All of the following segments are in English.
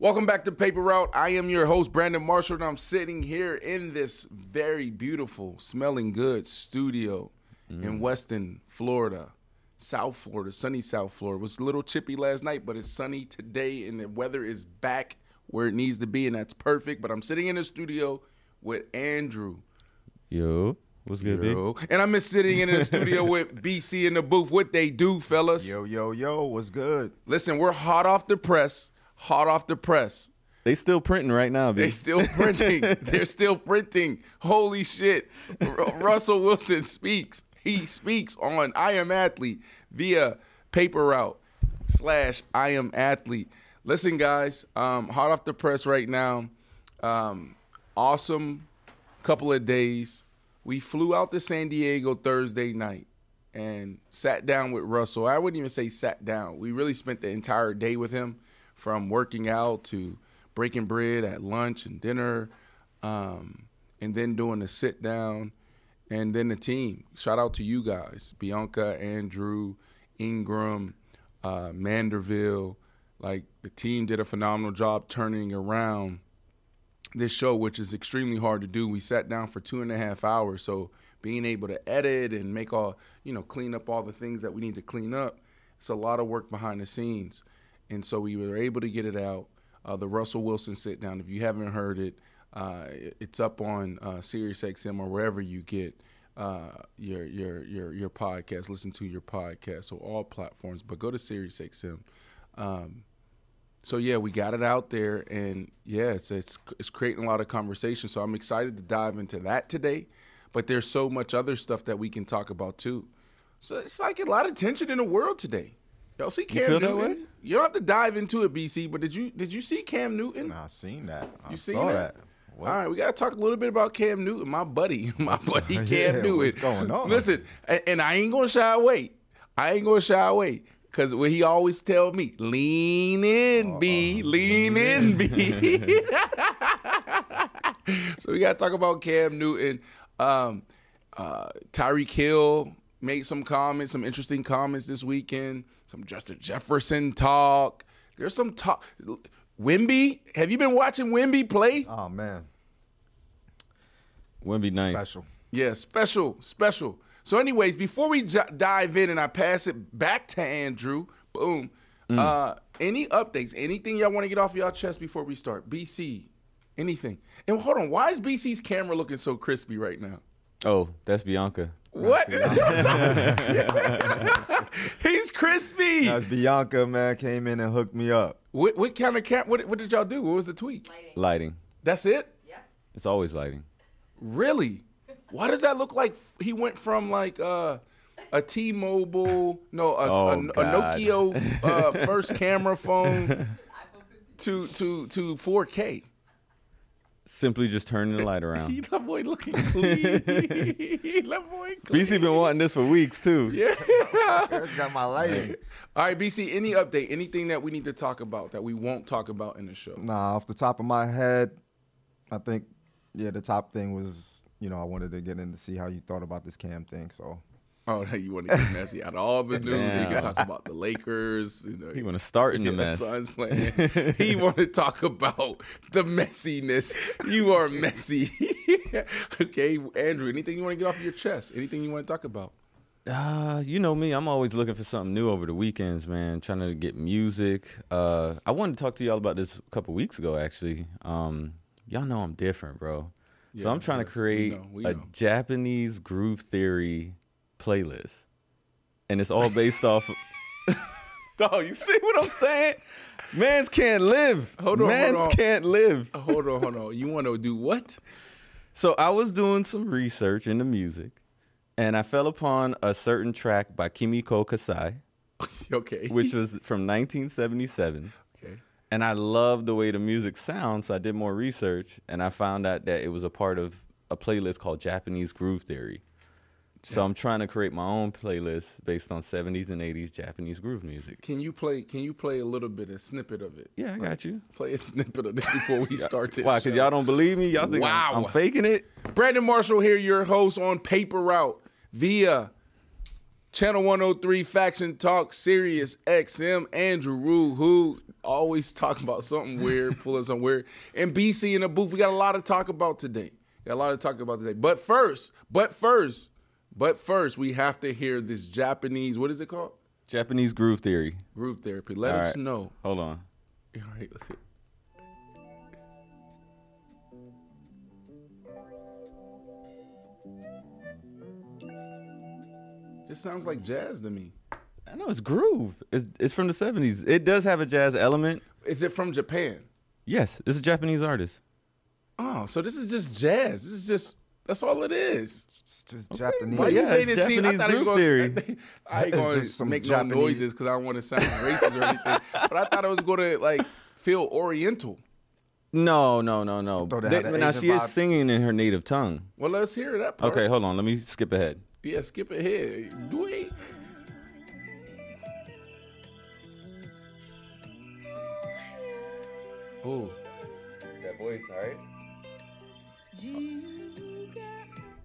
Welcome back to Paper Route. I am your host, Brandon Marshall, and I'm sitting here in this very beautiful, smelling good studio in mm. Weston, Florida. South Florida, sunny South Florida. It was a little chippy last night, but it's sunny today, and the weather is back where it needs to be, and that's perfect. But I'm sitting in the studio with Andrew. Yo, what's good, big? Yo. And I'm sitting in the studio with BC in the booth. What they do, fellas. Yo, yo, yo, what's good? Listen, we're hot off the press. Hot off the press. They still printing right now, They still printing. They're still printing. Holy shit. R- Russell Wilson speaks. He speaks on I Am Athlete via paper route slash I Am Athlete. Listen, guys, um, hot off the press right now. Um, awesome couple of days. We flew out to San Diego Thursday night and sat down with Russell. I wouldn't even say sat down. We really spent the entire day with him from working out to breaking bread at lunch and dinner, um, and then doing the sit down, and then the team. Shout out to you guys, Bianca, Andrew, Ingram, uh, Manderville. Like the team did a phenomenal job turning around this show, which is extremely hard to do. We sat down for two and a half hours, so being able to edit and make all you know, clean up all the things that we need to clean up, it's a lot of work behind the scenes, and so we were able to get it out. Uh, the Russell Wilson sit down. If you haven't heard it, uh, it's up on uh, SiriusXM or wherever you get uh, your your your your podcast. Listen to your podcast, so all platforms. But go to SiriusXM. Um, so yeah, we got it out there, and yeah, it's, it's it's creating a lot of conversation. So I'm excited to dive into that today. But there's so much other stuff that we can talk about too. So it's like a lot of tension in the world today. Y'all see Cam that Newton? You don't have to dive into it, BC. But did you did you see Cam Newton? I seen that. I You seen that? What? All right, we gotta talk a little bit about Cam Newton, my buddy, my buddy Cam Yeah, Newton. what's going on? Listen, and, and I ain't gonna shy away. I ain't gonna shy away because what he always tell me, lean in, B, lean in, B. so we gotta talk about Cam Newton. Um, uh, Tyreek Hill made some comments, some interesting comments this weekend. Some Justin Jefferson talk. There's some talk. Wemby, have you been watching Wemby play? Oh man, Wouldn't nice. special. Yeah, special, special. So, anyways, before we j- dive in and I pass it back to Andrew, boom. Uh, any updates? Anything y'all want to get off y'all chest before we start? BC, anything? And hold on, why is BC's camera looking so crispy right now? Oh, that's Bianca. What? He's crispy. That's Bianca, man, came in and hooked me up. What, what kind of cam? What, what did y'all do? What was the tweet? Lighting. That's it? Yeah. It's always lighting. Really? Why does that look like he went from like uh, a T-Mobile, no, a, Oh, a, a Nokia uh, first camera phone? to to to 4K. Simply just turning the light around. He that boy looking clean. that boy clean. BC been wanting this for weeks too. Yeah. Got my lighting. All right, BC. Any update? Anything that we need to talk about that we won't talk about in the show? Nah, off the top of my head, I think yeah, the top thing was you know I wanted to get in to see how you thought about this Cam thing. So Oh, you want to get messy out of all the news? You Damn. can talk about the Lakers. You know, He want to start in the mess. Suns playing. he want to talk about the messiness. You are messy. okay, Andrew. Anything you want to get off your chest? Anything you want to talk about? Uh, you know me, I'm always looking for something new over the weekends, man. Trying to get music. Uh, I wanted to talk to y'all about this a couple weeks ago, actually. Um, y'all know I'm different, bro. So I'm trying to we create know, we a know. Japanese groove theory playlist, and it's all based off. Of... Dog, you see what I'm saying? Mans can't live. Hold on, hold Mans on. can't live. Uh, Hold on, hold on. You want to do what? So I was doing some research into music, and I fell upon a certain track by Kimiko Kasai, Okay. which was from 1977. And I loved the way the music sounds, so I did more research, and I found out that it was a part of a playlist called Japanese Groove Theory. So I'm trying to create my own playlist based on 70s and 80s Japanese groove music. Can you play? Can you play a little bit, a snippet of it? Yeah, I got you. Play a snippet of this before we start this. Why? Because y'all don't believe me? Y'all think I'm- I'm, faking it? Brandon Marshall here, your host on Paper Route via Channel 103 Faction Talk, Sirius XM, Andrew Rue, who always talking about something weird, pulling something weird. And BC in the booth, we got a lot to talk about today. Got a lot to talk about today. But first, but first, but first, we have to hear this Japanese, what is it called? Japanese Groove Theory. Groove therapy. Let All us right. know. Hold on. All right, let's see. This sounds like jazz to me. I know it's groove. It's it's from the 70s. It does have a jazz element. Is it from Japan? Yes, it's a Japanese artist. Oh, so this is just jazz. This is just that's all it is. it's just Japanese. Why you yeah, made it's it seem? I thought it was going, theory. I ain't going to make Japanese- no noises because I don't want to sound racist or anything. But I thought it was going to like feel Oriental. No, no, no, no. They- now Asian she is singing in her native tongue. Well, let's hear that part. Okay, hold on. Let me skip ahead. Yeah, skip ahead. Do it. Oh, That voice, all right?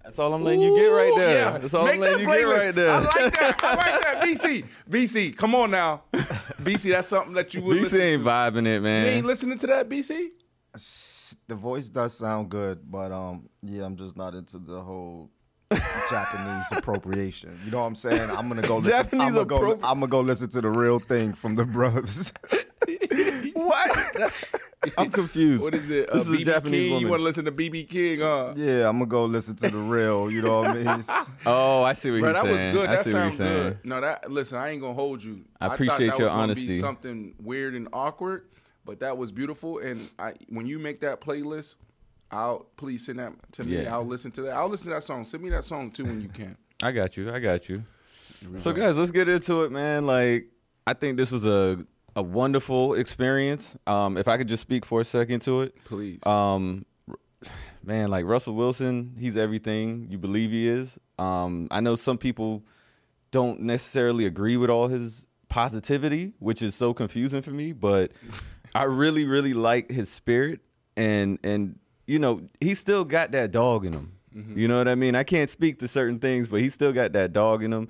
That's all I'm letting you get right there. yeah. That's all Make I'm letting you that get right there. I like that. I like that. BC, BC, come on now. BC, that's something that you would BC listen ain't to. vibing it, man. You ain't listening to that, BC? The voice does sound good, but um, yeah, I'm just not into the whole Japanese appropriation. You know what I'm saying? I'm gonna go. Listen, Japanese I'm gonna go, appropri- I'm gonna go listen to the real thing from the brothers. what? I'm confused. What is it? This uh, is a Japanese King? You want to listen to BB King, huh? yeah, I'm gonna go listen to the real. You know what I mean? Oh, I see what Bro, you're saying. Bro, that was good. I That see what you're sounds good. No, that listen, I ain't gonna hold you. I thought appreciate that your was honesty. Be something weird and awkward, but that was beautiful. And I, when you make that playlist, I'll please send that to me. Yeah. I'll listen to that. I'll listen to that song. Send me that song too when you can. I got you. I got you. So guys, let's get into it, man. Like I think this was a a wonderful experience. Um, if I could just speak for a second to it, Please. Um, man, like Russell Wilson, he's everything you believe he is. Um, I know some people don't necessarily agree with all his positivity, which is so confusing for me. But I really, really like his spirit, and and you know he still got that dog in him. Mm-hmm. You know what I mean? I can't speak to certain things, but he still got that dog in him,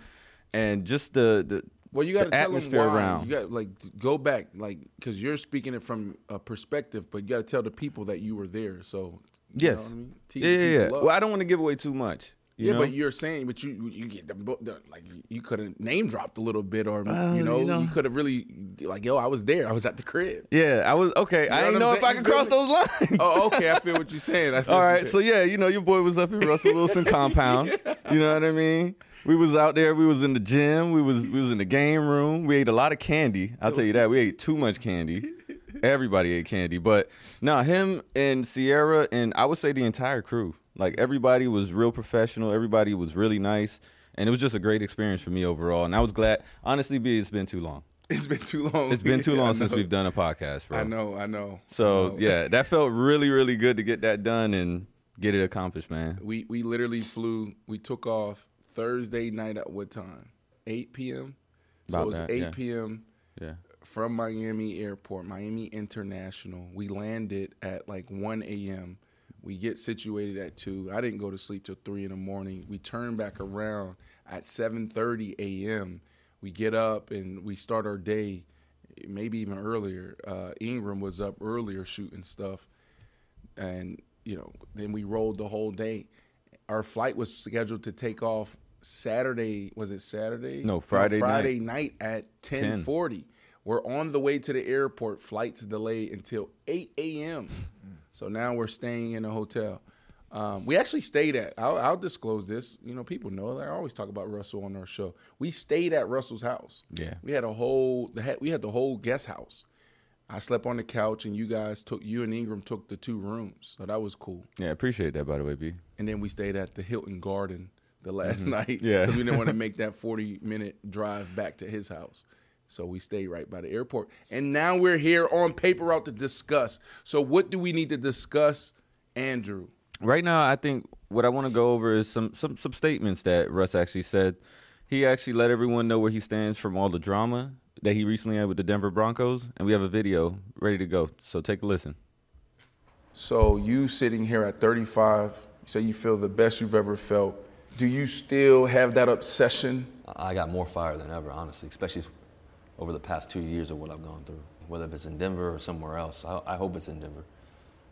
and just the the Well, you got to tell them atmosphere why. around. You got like go back, like because you're speaking it from a perspective, but you got to tell the people that you were there. So you yes, know what I mean? Yeah, yeah, up. Well, I don't want to give away too much. You yeah, know? but you're saying, but you you get the, the like you could have name dropped a little bit, or Well, you know, you you, could have really like, yo, I was there, I was at the crib. Yeah, I was okay. know I didn't know if? I could cross those lines. oh, okay, I feel what you're saying. I feel All what so yeah, you know, your boy was up in Russell Wilson compound. You know what I mean? We was out there. We was in the gym. We was we was in the game room. We ate a lot of candy. I'll tell you that. We ate too much candy. Everybody ate candy, but no, him and Ciara and I would say the entire crew. Like everybody was real professional. Everybody was really nice, and it was just a great experience for me overall. And I was glad. Honestly, B, it's been too long. It's been too long. It's been too long since we've done a podcast, bro. I know, I know. I So know. yeah, that felt really, really good to get that done and get it accomplished, man. we we literally flew. We took off Thursday night at what time? 8 p.m. So About it was that, 8 yeah. p.m. Yeah. from Miami Airport, Miami International. We landed at like 1 a.m. We get situated at 2. I didn't go to sleep till 3 in the morning. We turn back around at 7:30 a.m. We get up and we start our day maybe even earlier. Uh, Ingram was up earlier shooting stuff. And, you know, then we rolled the whole day. Our flight was scheduled to take off Saturday, was it Saturday? No, Friday night. Friday night at 10:40. We're on the way to the airport. Flight's delayed until 8 a.m. so now we're staying in a hotel. Um, we actually stayed at. I'll, I'll disclose this. You know, people know that I always talk about Russell on our show. We stayed at Russell's house. Yeah. we had a whole. We had the whole guest house. I slept on the couch, and you guys took. You and Ingram took the two rooms, so that was cool. Yeah, appreciate that by the way, B. And then we stayed at the Hilton Garden the last night. Mm-hmm. Yeah. 'cause we didn't want to make that 40 minute drive back to his house. So we stayed right by the airport. And now we're here on Paper Route to discuss. So, what do we need to discuss, Andrew? Right now, I think what I want to go over is some, some some statements that Russ actually said. He actually let everyone know where he stands from all the drama that he recently had with the Denver Broncos, and we have a video ready to go. So take a listen. So, you sitting here at 35, you say you feel the best you've ever felt. Do you still have that obsession? I got more fire than ever, honestly, especially over the past two years of what I've gone through. Whether it's in Denver or somewhere else, I, I hope it's in Denver.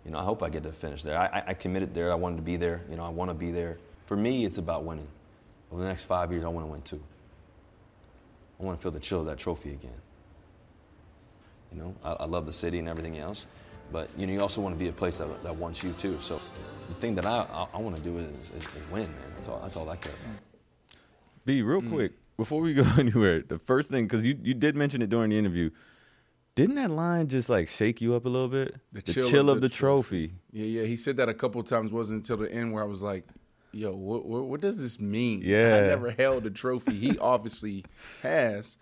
You know, I hope I get to finish there. I, I- I committed there. I wanted to be there. You know, I want to be there. For me, it's about winning. Over the next five years, I want to win two. I want to feel the chill of that trophy again. You know, I, I love the city and everything else, but you know, you also want to be a place that, that wants you too. So, the thing that I, I, I want to do is, is, is win, man. That's all. That's all I care about. B, real mm. quick before we go anywhere, the first thing because you you did mention it during the interview. Didn't that line just like shake you up a little bit? The the chill chill, of of the the trophy. Yeah, yeah. He said that a couple of times. Wasn't until the end where I was like, "Yo, what, what, what does this mean?" Yeah. I never held a trophy. He obviously has.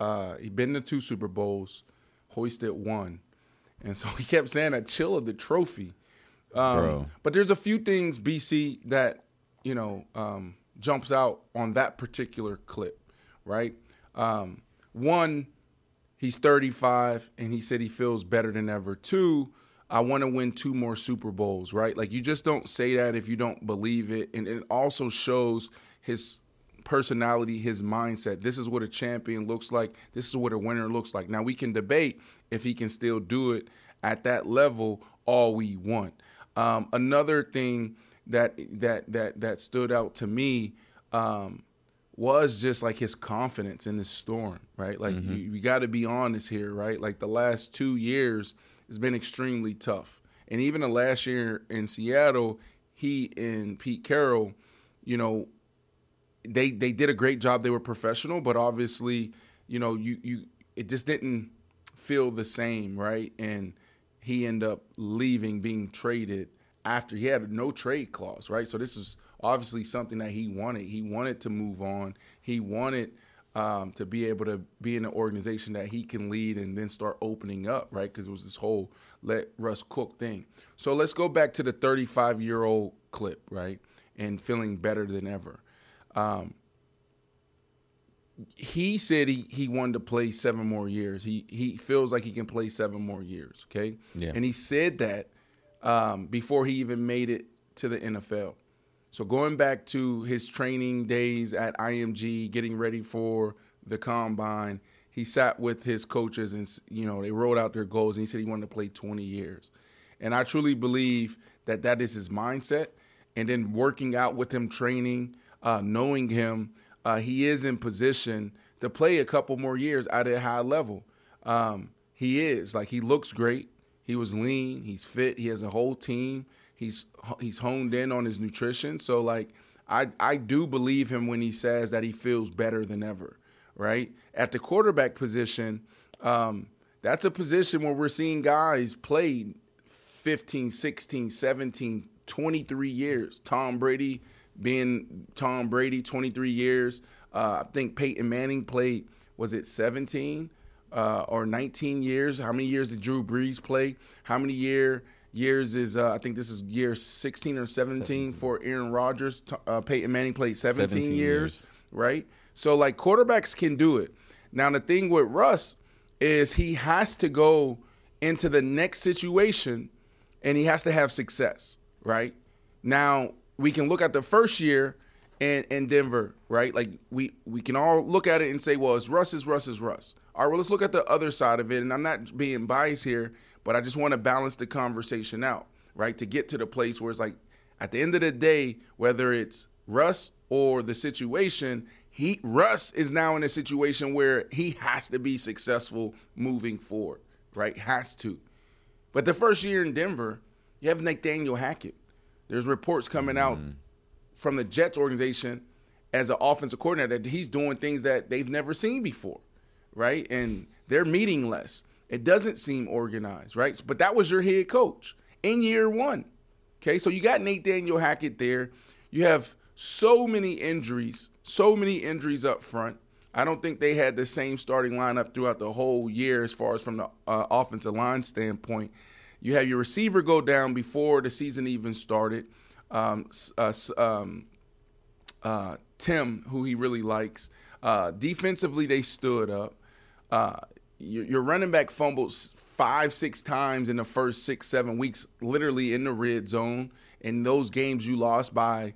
Uh, he been to two Super Bowls, hoisted one, and so he kept saying that chill of the trophy. Um, Bro. But there's a few things BC that you know um, jumps out on that particular clip, right? Um, one, he's 35 and he said he feels better than ever. Two, I want to win two more Super Bowls, right? Like you just don't say that if you don't believe it. And it also shows his personality, his mindset. This is what a champion looks like. This is what a winner looks like. Now we can debate if he can still do it at that level all we want. Um, another thing that that that that stood out to me um, was just like his confidence in the storm, right? Like you, you got to be honest here, right? Like the last two years has been extremely tough, and even the last year in Seattle, he and Pete Carroll, you know, they they did a great job. They were professional, but obviously, you know, you you it just didn't feel the same, right? And he ended up leaving, being traded after he had no trade clause, right? So this is obviously something that he wanted. He wanted to move on. He wanted um, to be able to be in an organization that he can lead and then start opening up, right? Because it was this whole let Russ cook thing. So let's go back to the 35 year old clip, right? And feeling better than ever. Um, he said he, he wanted to play seven more years. He he feels like he can play seven more years. Okay, Yeah. and he said that um, before he even made it to the NFL. So going back to his training days at IMG, getting ready for the combine, he sat with his coaches and you know they wrote out their goals. And he said he wanted to play 20 years, and I truly believe that that is his mindset. And then working out with him, training, uh, knowing him, uh, he is in position to play a couple more years at a high level. Um, he is like he looks great. He was lean. He's fit. He has a whole team. He's he's honed in on his nutrition. So like I I do believe him when he says that he feels better than ever. Right at the quarterback position, um, that's a position where we're seeing guys play 15, 16, 17, 23 years. Tom Brady being Tom Brady, 23 years. Uh, I think Peyton Manning played, was it 17? Uh, or 19 years. How many years did Drew Brees play? How many year years is uh, I think this is year 16 or 17, 17. for Aaron Rodgers. Uh, Peyton Manning played 17, 17 years, years, right? So like quarterbacks can do it. Now the thing with Russ is he has to go into the next situation and he has to have success, right? Now we can look at the first year in, in Denver, right? Like we we can all look at it and say, well, it's Russ is Russ is Russ. All right, well, let's look at the other side of it. And I'm not being biased here, but I just want to balance the conversation out, right? To get to the place where it's like, at the end of the day, whether it's Russ or the situation, he Russ is now in a situation where he has to be successful moving forward, right? Has to. But the first year in Denver, you have Nathaniel Hackett. There's reports coming out mm-hmm. from the Jets organization as an offensive coordinator that he's doing things that they've never seen before right? And they're meeting less. It doesn't seem organized, right? But that was your head coach in year one. Okay, so you got Nathaniel Hackett there. You have so many injuries, so many injuries up front. I don't think they had the same starting lineup throughout the whole year as far as from the uh, offensive line standpoint. You have your receiver go down before the season even started. Um, uh, um, uh, Tim, who he really likes. Uh, defensively, they stood up. Uh, your, your running back fumbled five, six times in the first six, seven weeks, literally in the red zone. In those games, you lost by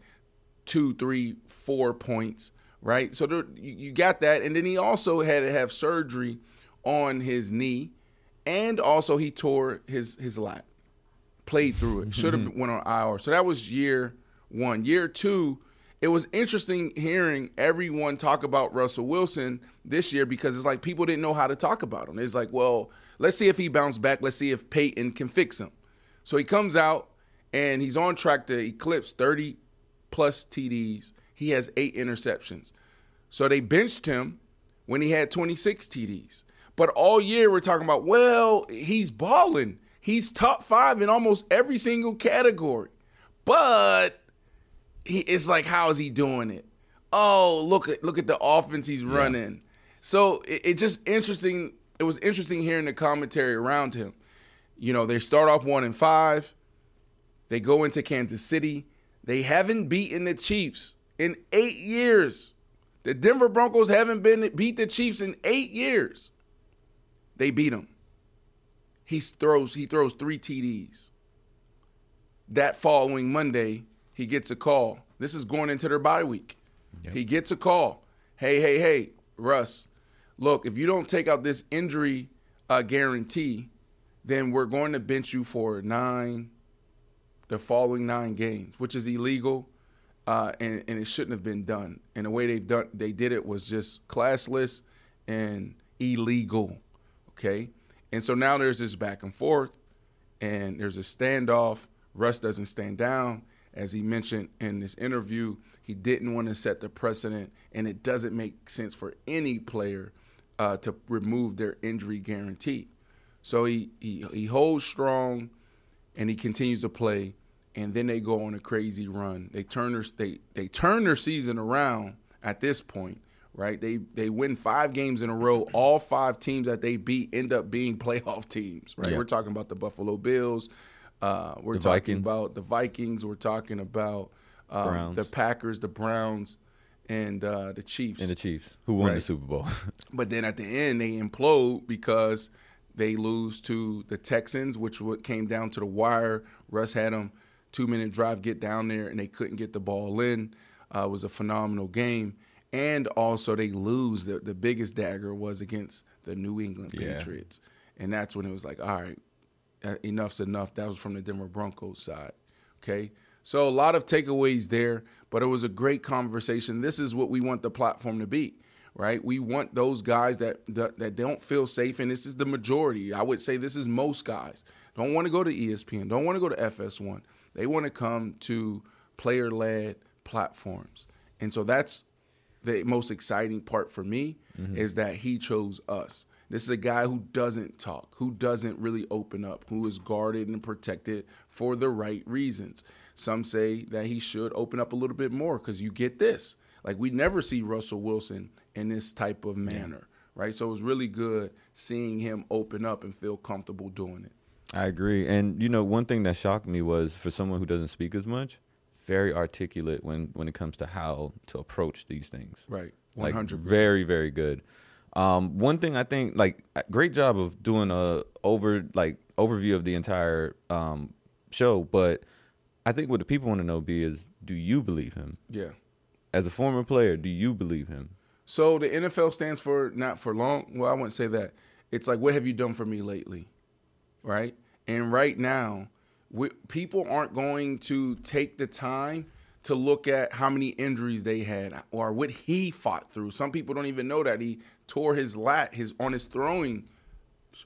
two, three, four points, right? So there, you, you got that. And then he also had to have surgery on his knee, and also he tore his his lat, played through it. Should have went on IR. So that was year one. Year two it was interesting hearing everyone talk about Russell Wilson this year because it's like people didn't know how to talk about him. It's like, well, let's see if he bounced back. Let's see if Peyton can fix him. So he comes out and he's on track to eclipse 30 plus TDs. He has eight interceptions. So they benched him when he had 26 TDs. But all year we're talking about, well, he's balling. He's top five in almost every single category. But he it's like how is he doing it? Oh, look at look at the offense he's running. So it, it just interesting. It was interesting hearing the commentary around him. You know, they start off one and five. They go into Kansas City. They haven't beaten the Chiefs in eight years. The Denver Broncos haven't been beat the Chiefs in eight years. They beat them. He throws he throws three TDs. That following Monday, he gets a call. This is going into their bye week. Yep. He gets a call. Hey, hey, hey, Russ, look, if you don't take out this injury uh, guarantee, then we're going to bench you for nine, the following nine games, which is illegal, uh, and, and it shouldn't have been done. And the way they've done, they did it was just classless and illegal. Okay, and so now there's this back and forth, and there's a standoff. Russ doesn't stand down as he mentioned in this interview, he didn't want to set the precedent, and it doesn't make sense for any player uh, to remove their injury guarantee. So he, he he holds strong, and he continues to play, and then they go on a crazy run. They turn their they they turn their season around at this point, right? They they win five games in a row. All five teams that they beat end up being playoff teams, right? We're talking about the Buffalo Bills, uh, we're the talking Vikings. about the Vikings. We're talking about um, the Packers, the Browns, and uh, the Chiefs. And the Chiefs, who won right. the Super Bowl. but then at the end, they implode because they lose to the Texans, which came down to the wire. Russ had them two minute drive, get down there, and they couldn't get the ball in. Uh, it was a phenomenal game. And also, they lose. The, the biggest dagger was against the New England Patriots. And that's when it was like, all right, enough's enough. That was from the Denver Broncos side. Okay. So a lot of takeaways there, but it was a great conversation. This is what we want the platform to be, right? We want those guys that that, that don't feel safe, and this is the majority. I would say this is most guys don't want to go to ESPN, don't want to go to FS1. They want to come to player-led platforms, and so that's the most exciting part for me mm-hmm. is that he chose us. This is a guy who doesn't talk, who doesn't really open up, who is guarded and protected for the right reasons. Some say that he should open up a little bit more because you get this. Like, we never see Russell Wilson in this type of manner, right? So it was really good seeing him open up and feel comfortable doing it. I agree. And you know, one thing that shocked me was for someone who doesn't speak as much, very articulate when when it comes to how to approach these things. Right. Like 100%. very very good. Um, one thing I think like great job of doing a over like overview of the entire um, show, but I think what the people want to know be is do you believe him? Yeah. As a former player, do you believe him? So the NFL stands for not for long. Well, I wouldn't say that. It's like, what have you done for me lately? Right? And right now, we, people aren't going to take the time to look at how many injuries they had or what he fought through. Some people don't even know that he tore his lat his on his throwing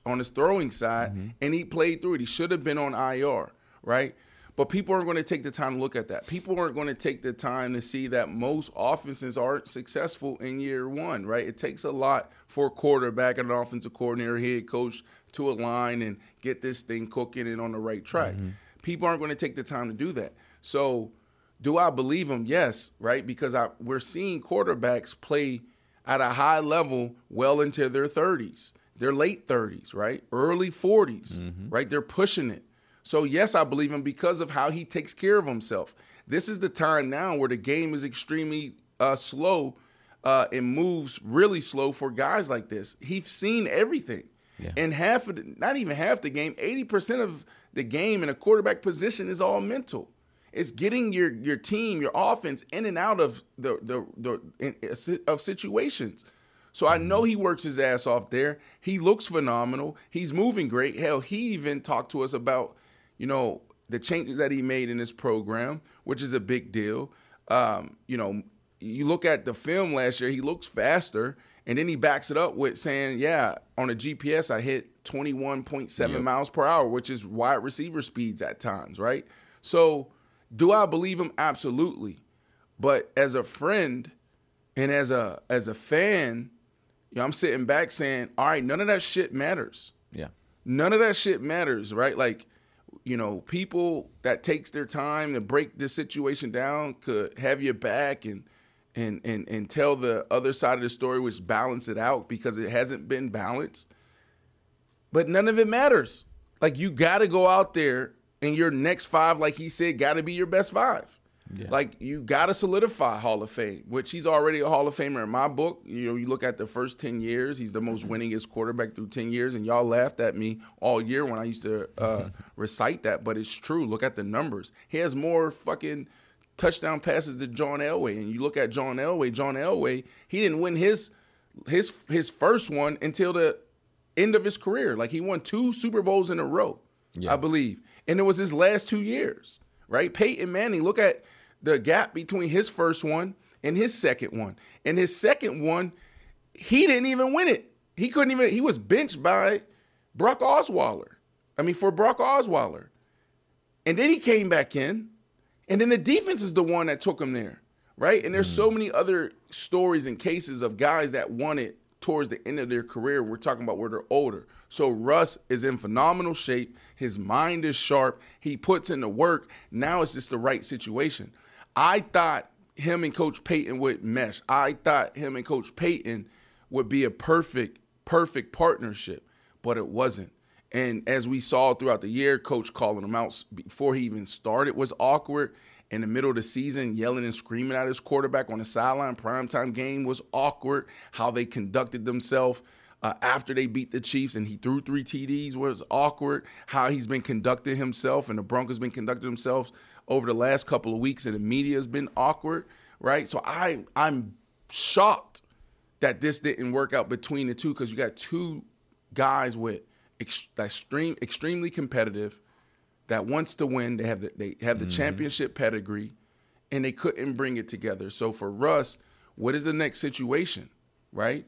on his throwing side mm-hmm. and he played through it. He should have been on IR, right? But people aren't going to take the time to look at that. People aren't going to take the time to see that most offenses aren't successful in year one, right? It takes a lot for a quarterback and an offensive coordinator, head coach to align and get this thing cooking and on the right track. Mm-hmm. People aren't going to take the time to do that. So, do I believe him? Yes, right? Because I, we're seeing quarterbacks play at a high level well into their 30s, their late 30s, right? Early 40s, right? They're pushing it. So, yes, I believe him because of how he takes care of himself. This is the time now where the game is extremely uh, slow uh, and moves really slow for guys like this. He's seen everything. And half of the, not even half the game, 80% of the game in a quarterback position is all mental. It's getting your your team, your offense in and out of the the, the in, of situations. So I know he works his ass off there. He looks phenomenal. He's moving great. Hell, he even talked to us about, you know, the changes that he made in his program, which is a big deal. Um, you know, you look at the film last year, he looks faster, and then he backs it up with saying, "Yeah, on a GPS, I hit 21.7 miles per hour, which is wide receiver speeds at times, right?" So, do I believe him? Absolutely. But as a friend and as a as a fan, you know, I'm sitting back saying, "All right, none of that shit matters." Yeah. none of that shit matters, right? Like, you know, people that takes their time to break this situation down could have your back and and and and tell the other side of the story, which balance it out because it hasn't been balanced. But none of it matters. Like you got to go out there and your next five, like he said, got to be your best five. Like you got to solidify Hall of Fame, which he's already a Hall of Famer in my book. You know, you look at the first ten years, he's the most winningest quarterback through ten years, and y'all laughed at me all year when I used to uh, recite that, but it's true. Look at the numbers. He has more fucking touchdown passes than John Elway, and you look at John Elway. John Elway, he didn't win his his his first one until the end of his career. Like he won two Super Bowls in a row, I believe, and it was his last two years. Right, Peyton Manning. Look at the gap between his first one and his second one. And his second one, he didn't even win it. He couldn't even. He was benched by Brock Osweiler. I mean, for Brock Osweiler, and then he came back in, and then the defense is the one that took him there, right? And there's mm. so many other stories and cases of guys that won it towards the end of their career. We're talking about where they're older. So Russ is in phenomenal shape. His mind is sharp. He puts in the work. Now it's just the right situation. I thought him and Coach Payton would mesh. I thought him and Coach Payton would be a perfect, perfect partnership, but it wasn't. And as we saw throughout the year, Coach calling him out before he even started was awkward. In the middle of the season, yelling and screaming at his quarterback on the sideline, primetime game was awkward. How they conducted themselves uh, after they beat the Chiefs and he threw three TDs was awkward. How he's been conducting himself and the Broncos been conducting themselves over the last couple of weeks and the media has been awkward, right? So I I'm shocked that this didn't work out between the two because you got two guys with ex- extreme extremely competitive that wants to win. They have the, they have the mm-hmm. championship pedigree, and they couldn't bring it together. So for Russ, what is the next situation, right?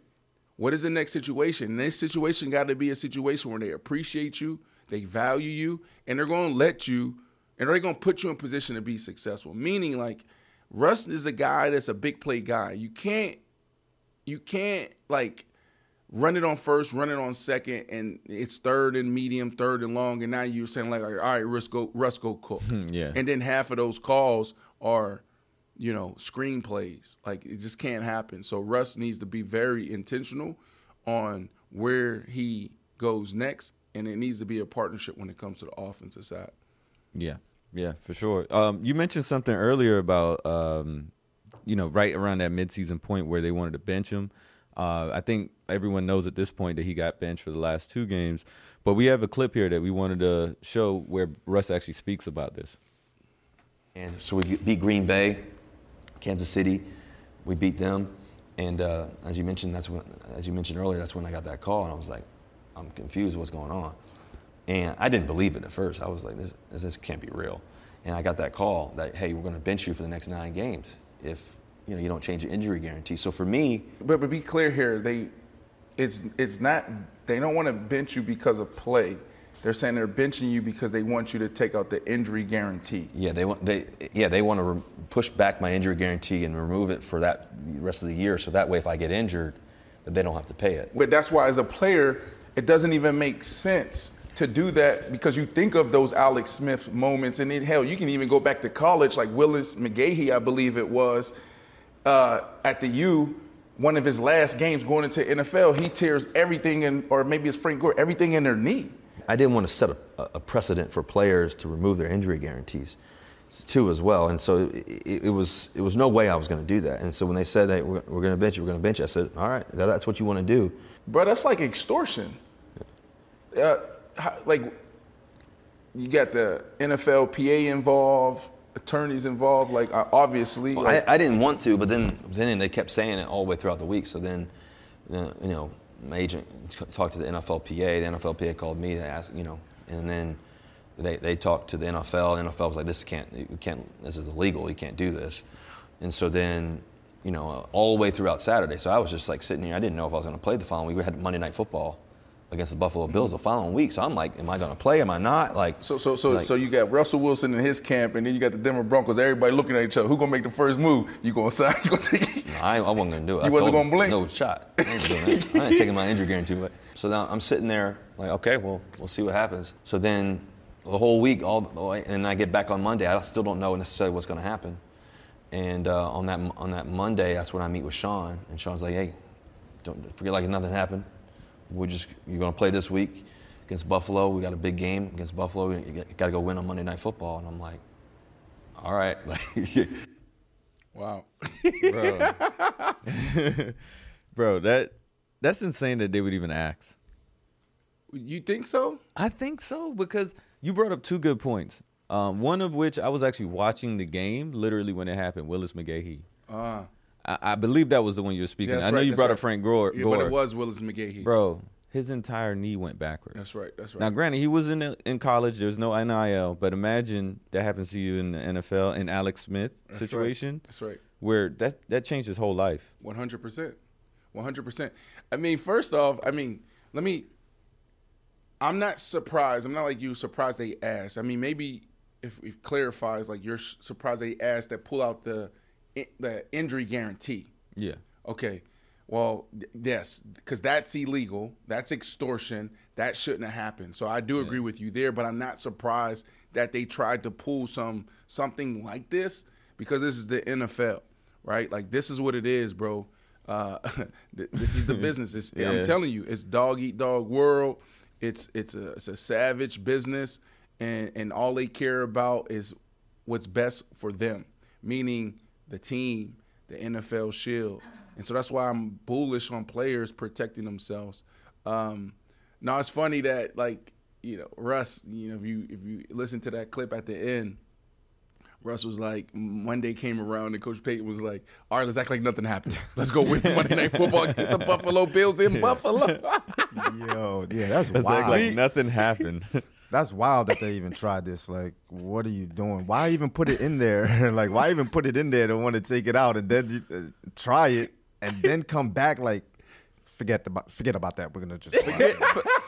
What is the next situation? And this situation got to be a situation where they appreciate you, they value you, and they're going to let you, and they're going to put you in position to be successful. Meaning, like Russ is a guy that's a big play guy. You can't, you can't like run it on first, run it on second, and it's third and medium, third and long, and now you're saying like, all right, Russ go, Russ go cook. yeah. And then half of those calls are, you know, screenplays. Like it just can't happen. So Russ needs to be very intentional on where he goes next, and it needs to be a partnership when it comes to the offensive side. Yeah, yeah, for sure. Um, you mentioned something earlier about um, you know right around that midseason point where they wanted to bench him. Uh, I think everyone knows at this point that he got benched for the last two games, but we have a clip here that we wanted to show where Russ actually speaks about this. And so we beat Green Bay, Kansas City. We beat them, and uh, as you mentioned, that's when, as you mentioned earlier, that's when I got that call, and I was like, I'm confused. What's going on? And I didn't believe it at first. I was like, this, this can't be real. And I got that call that, hey, we're going to bench you for the next nine games if you know you don't change your injury guarantee. So for me, But but be clear here, they it's it's not they don't want to bench you because of play. They're saying they're benching you because they want you to take out the injury guarantee. yeah, they want they yeah they want to re- push back my injury guarantee and remove it for that rest of the year. So that way, if I get injured, that they don't have to pay it. But that's why as a player, it doesn't even make sense to do that because you think of those Alex Smith moments, and then hell, you can even go back to college, like Willis McGahee, I believe it was, uh, at the U, one of his last games going into NFL, he tears everything in, or maybe it's Frank Gore, everything in their knee. I didn't want to set a, a precedent for players to remove their injury guarantees too as well. And so it, it was it was no way I was going to do that. And so when they said that we're, we're going to bench you, we're going to bench you, I said, all right, that- that's what you want to do. Bro, that's like extortion. Uh, how- like, you got the NFLPA involved, attorneys involved. Like, uh, obviously, Well, like, I, I didn't want to, but then then they kept saying it all the way throughout the week. So then, you know, my agent talked to the NFLPA. The NFLPA called me to ask, you know, and then they, they talked to the NFL. The NFL was like, this can't, you can't, this is illegal. You can't do this. And so then, you know, all the way throughout Saturday. So I was just like sitting here. I didn't know if I was going to play the following week. We had Monday Night Football against the Buffalo Bills the following week. So I'm like, am I going to play? Am I not? Like, so, so, so, like- so you got Russell Wilson in his camp, and then you got the Denver Broncos. Everybody looking at each other. Who gonna make the first move? You gonna sign? You gonna take? it? I, I wasn't gonna do it. You I wasn't gonna blink? No shot. I ain't doing that. I ain't taking my injury guarantee. But so now I'm sitting there like, okay, well, we'll see what happens. So then the whole week, all and I get back on Monday. I still don't know necessarily what's gonna happen. And uh, on that on that Monday, that's when I meet with Sean, and Sean's like, hey, don't forget like nothing happened. We're just you're gonna play this week against Buffalo. We got a big game against Buffalo. You got to go win on Monday Night Football. And I'm like, all right. Wow. bro. bro, that that's insane that they would even ask. you think so? I think so because you brought up two good points. Um, one of which I was actually watching the game literally when it happened. Willis McGahee. Uh, I, I believe that was the one you were speaking. yeah, I know right, you brought right. up Frank Gore, Yeah, Gore. but it was Willis McGahee. bro. His entire knee went backwards. That's right. That's right. Now, granted, he was in in college. There's no NIL, but imagine that happens to you in the NFL in Alex Smith That's situation, Right. That's right. where that that changed his whole life. One hundred percent. One hundred percent. I mean, first off, I mean, let me. I'm not surprised. I'm not like you surprised they asked. I mean, maybe if it clarifies, like you're surprised they asked that pull out the the injury guarantee. Yeah, Okay. Well, th- yes, because that's illegal. That's extortion. That shouldn't have happened. So I do agree with you there, but I'm not surprised that they tried to pull some something like this because this is the NFL, right? Like this is what it is, bro. Uh, th- this is the business. It's, Yeah. I'm telling you, it's dog eat dog world. It's it's a it's a savage business, and and all they care about is what's best for them, meaning the team, the NFL shield. And so that's why I'm bullish on players protecting themselves. Um, now it's funny that like you know Russ, you know if you if you listen to that clip at the end, Russ was like Monday came around and Coach Payton was like, "All right, let's act like nothing happened. Let's go win Monday Night Football against the Buffalo Bills in Buffalo." Yo, yeah, that's that's wild. like, like nothing happened. That's wild that they even tried this. Like, what are you doing? Why even put it in there? like, why even put it in there to want to take it out and then uh, try it and then come back? Like, forget about forget about that. We're gonna just forget,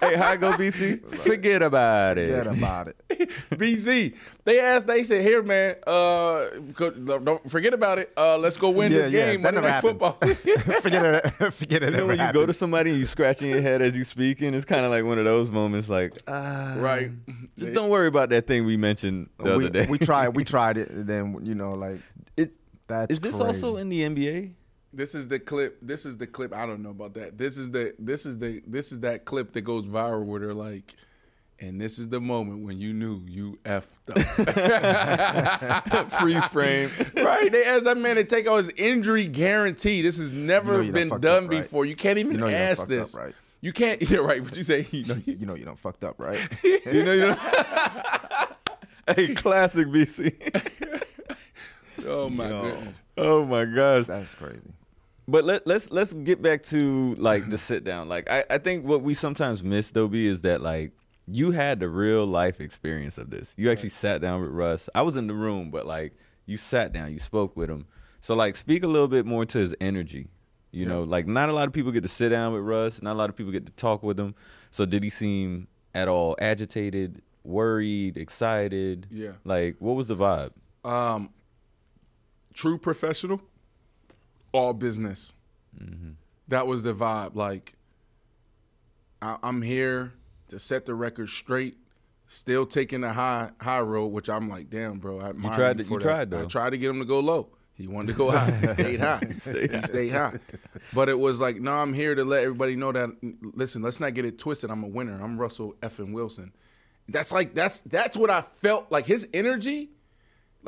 hey, how go, BC? Forget about it. forget about it. BZ, they asked, they said, "Here, man, uh, don't forget about it. Uh, let's go win Yeah, this yeah, game, that Monday never happened. Football." forget it. Forget it. You know when you go to somebody and you scratching your head as you speaking, it's kind of like one of those moments, like, ah, right? just don't worry about that thing we mentioned the we, other day. we tried. We tried it. And then you know, like Is, that's is this also in the NBA? This is the clip. This is the clip. I don't know about that. This is the this is the this is that clip that goes viral where they're like, and this is the moment when you knew you effed up. Freeze frame. right? They asked that man to take out his injury guarantee. This has never You know you been done up, right? before. You can't even You know you done ask fucked up, this. right? You can't. Yeah, right. What you say? You know, you- You know you don't fucked up, right? you know, you know. hey, classic BC. oh my Yo. goodness. oh my gosh. That's crazy. But let, let's let's get back to like the sit down. Like I, I think what we sometimes miss, Dobie, is that like you had the real life experience of this. You actually sat down with Russ. I was in the room, but like you sat down, you spoke with him. So like speak a little bit more to his energy. You know, like not a lot of people get to sit down with Russ. Not a lot of people get to talk with him. So did he seem at all agitated, worried, excited? Yeah. Like what was the vibe? Um, true professional, all business. Mm-hmm. That was the vibe. Like, I, I'm here to set the record straight. Still taking the high high road, which I'm like, damn, bro. I admire tried to- you that. tried, though. I tried to get him to go low. He wanted to go high. He stayed high. he stayed, high. But it was like, no, I'm here to let everybody know that. Listen, let's not get it twisted. I'm a winner. I'm Russell effing Wilson. That's like that's that's what I felt like. His energy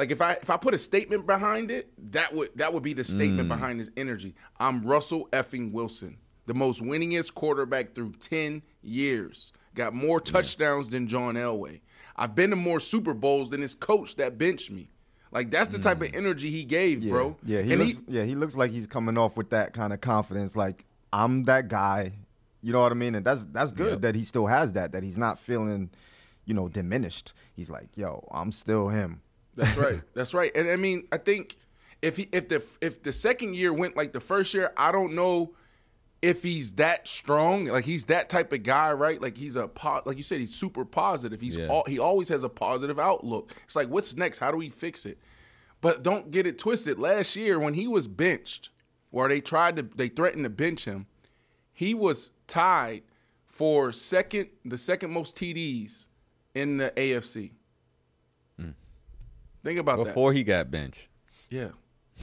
like if I if I put a statement behind it, that would that would be the statement mm. behind his energy. I'm Russell effing Wilson, the most winningest quarterback through 10 years. Got more touchdowns than John Elway. I've been to more Super Bowls than his coach that benched me. Like that's the type of mm. energy he gave, Yeah, bro. Yeah, he and looks, yeah, he looks like he's coming off with that kind of confidence. Like I'm that guy. You know what I mean? And that's that's good Yep. that he still has that. That he's not feeling, you know, diminished. He's like, yo, I'm still him. That's right. That's right. And I mean, I think if he if the if the second year went like the first year, I don't know if he's that strong. Like he's that type of guy, right? Like he's a po- like you said, he's super positive. He's Yeah. all, he always has a positive outlook. It's like, what's next? How do we fix it? But don't get it twisted. Last year when he was benched, or they tried to they threatened to bench him, he was tied for second the second most TDs in the AFC. Think about that. Before he got benched. Yeah.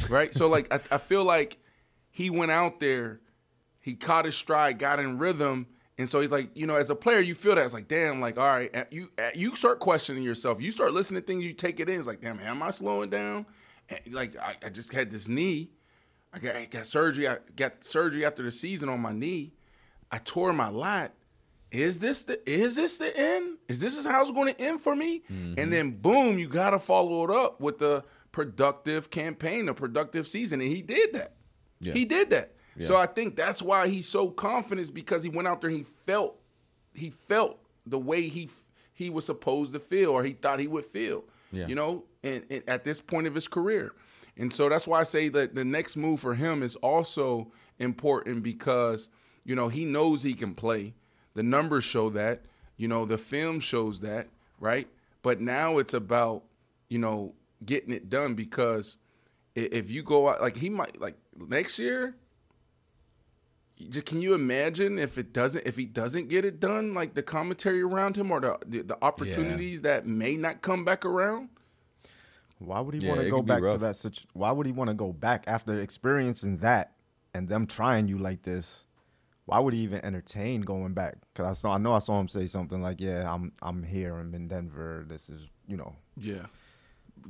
Right? so like I, I feel like he went out there, he caught his stride, got in rhythm, and so he's like, you know, as a player, you feel that it's like, damn, like, all right, you you start questioning yourself. You start listening to things, you take it in. It's like, damn, am I slowing down? And, like I, I just had this knee. I got, I got surgery. I got surgery after the season on my knee. I tore my lat. Is this the is this the end? Is this is how it's going to end for me? And mm-hmm. then boom, you got to follow it up with the productive campaign, a productive season, and he did that. Yeah. He did that. So I think that's why he's so confident is because he went out there. And he felt he felt the way he he was supposed to feel, or he thought he would feel. Yeah. You know, and, and at this point of his career. And so that's why I say that the next move for him is also important because, you know, he knows he can play. The numbers show that, you know, the film shows that, right? But now it's about, you know, getting it done because if you go out, like he might, like next year, can you imagine if it doesn't, if he doesn't get it done, like the commentary around him or the the, the opportunities that may not come back around? Why would he Yeah, want to go back to that? Situ- why would he want to go back after experiencing that and them trying you like this? Why would he even entertain going back? Because I saw, I know I saw him say something like, "Yeah, I'm, I'm here. I'm in Denver. This is, you know, Yeah.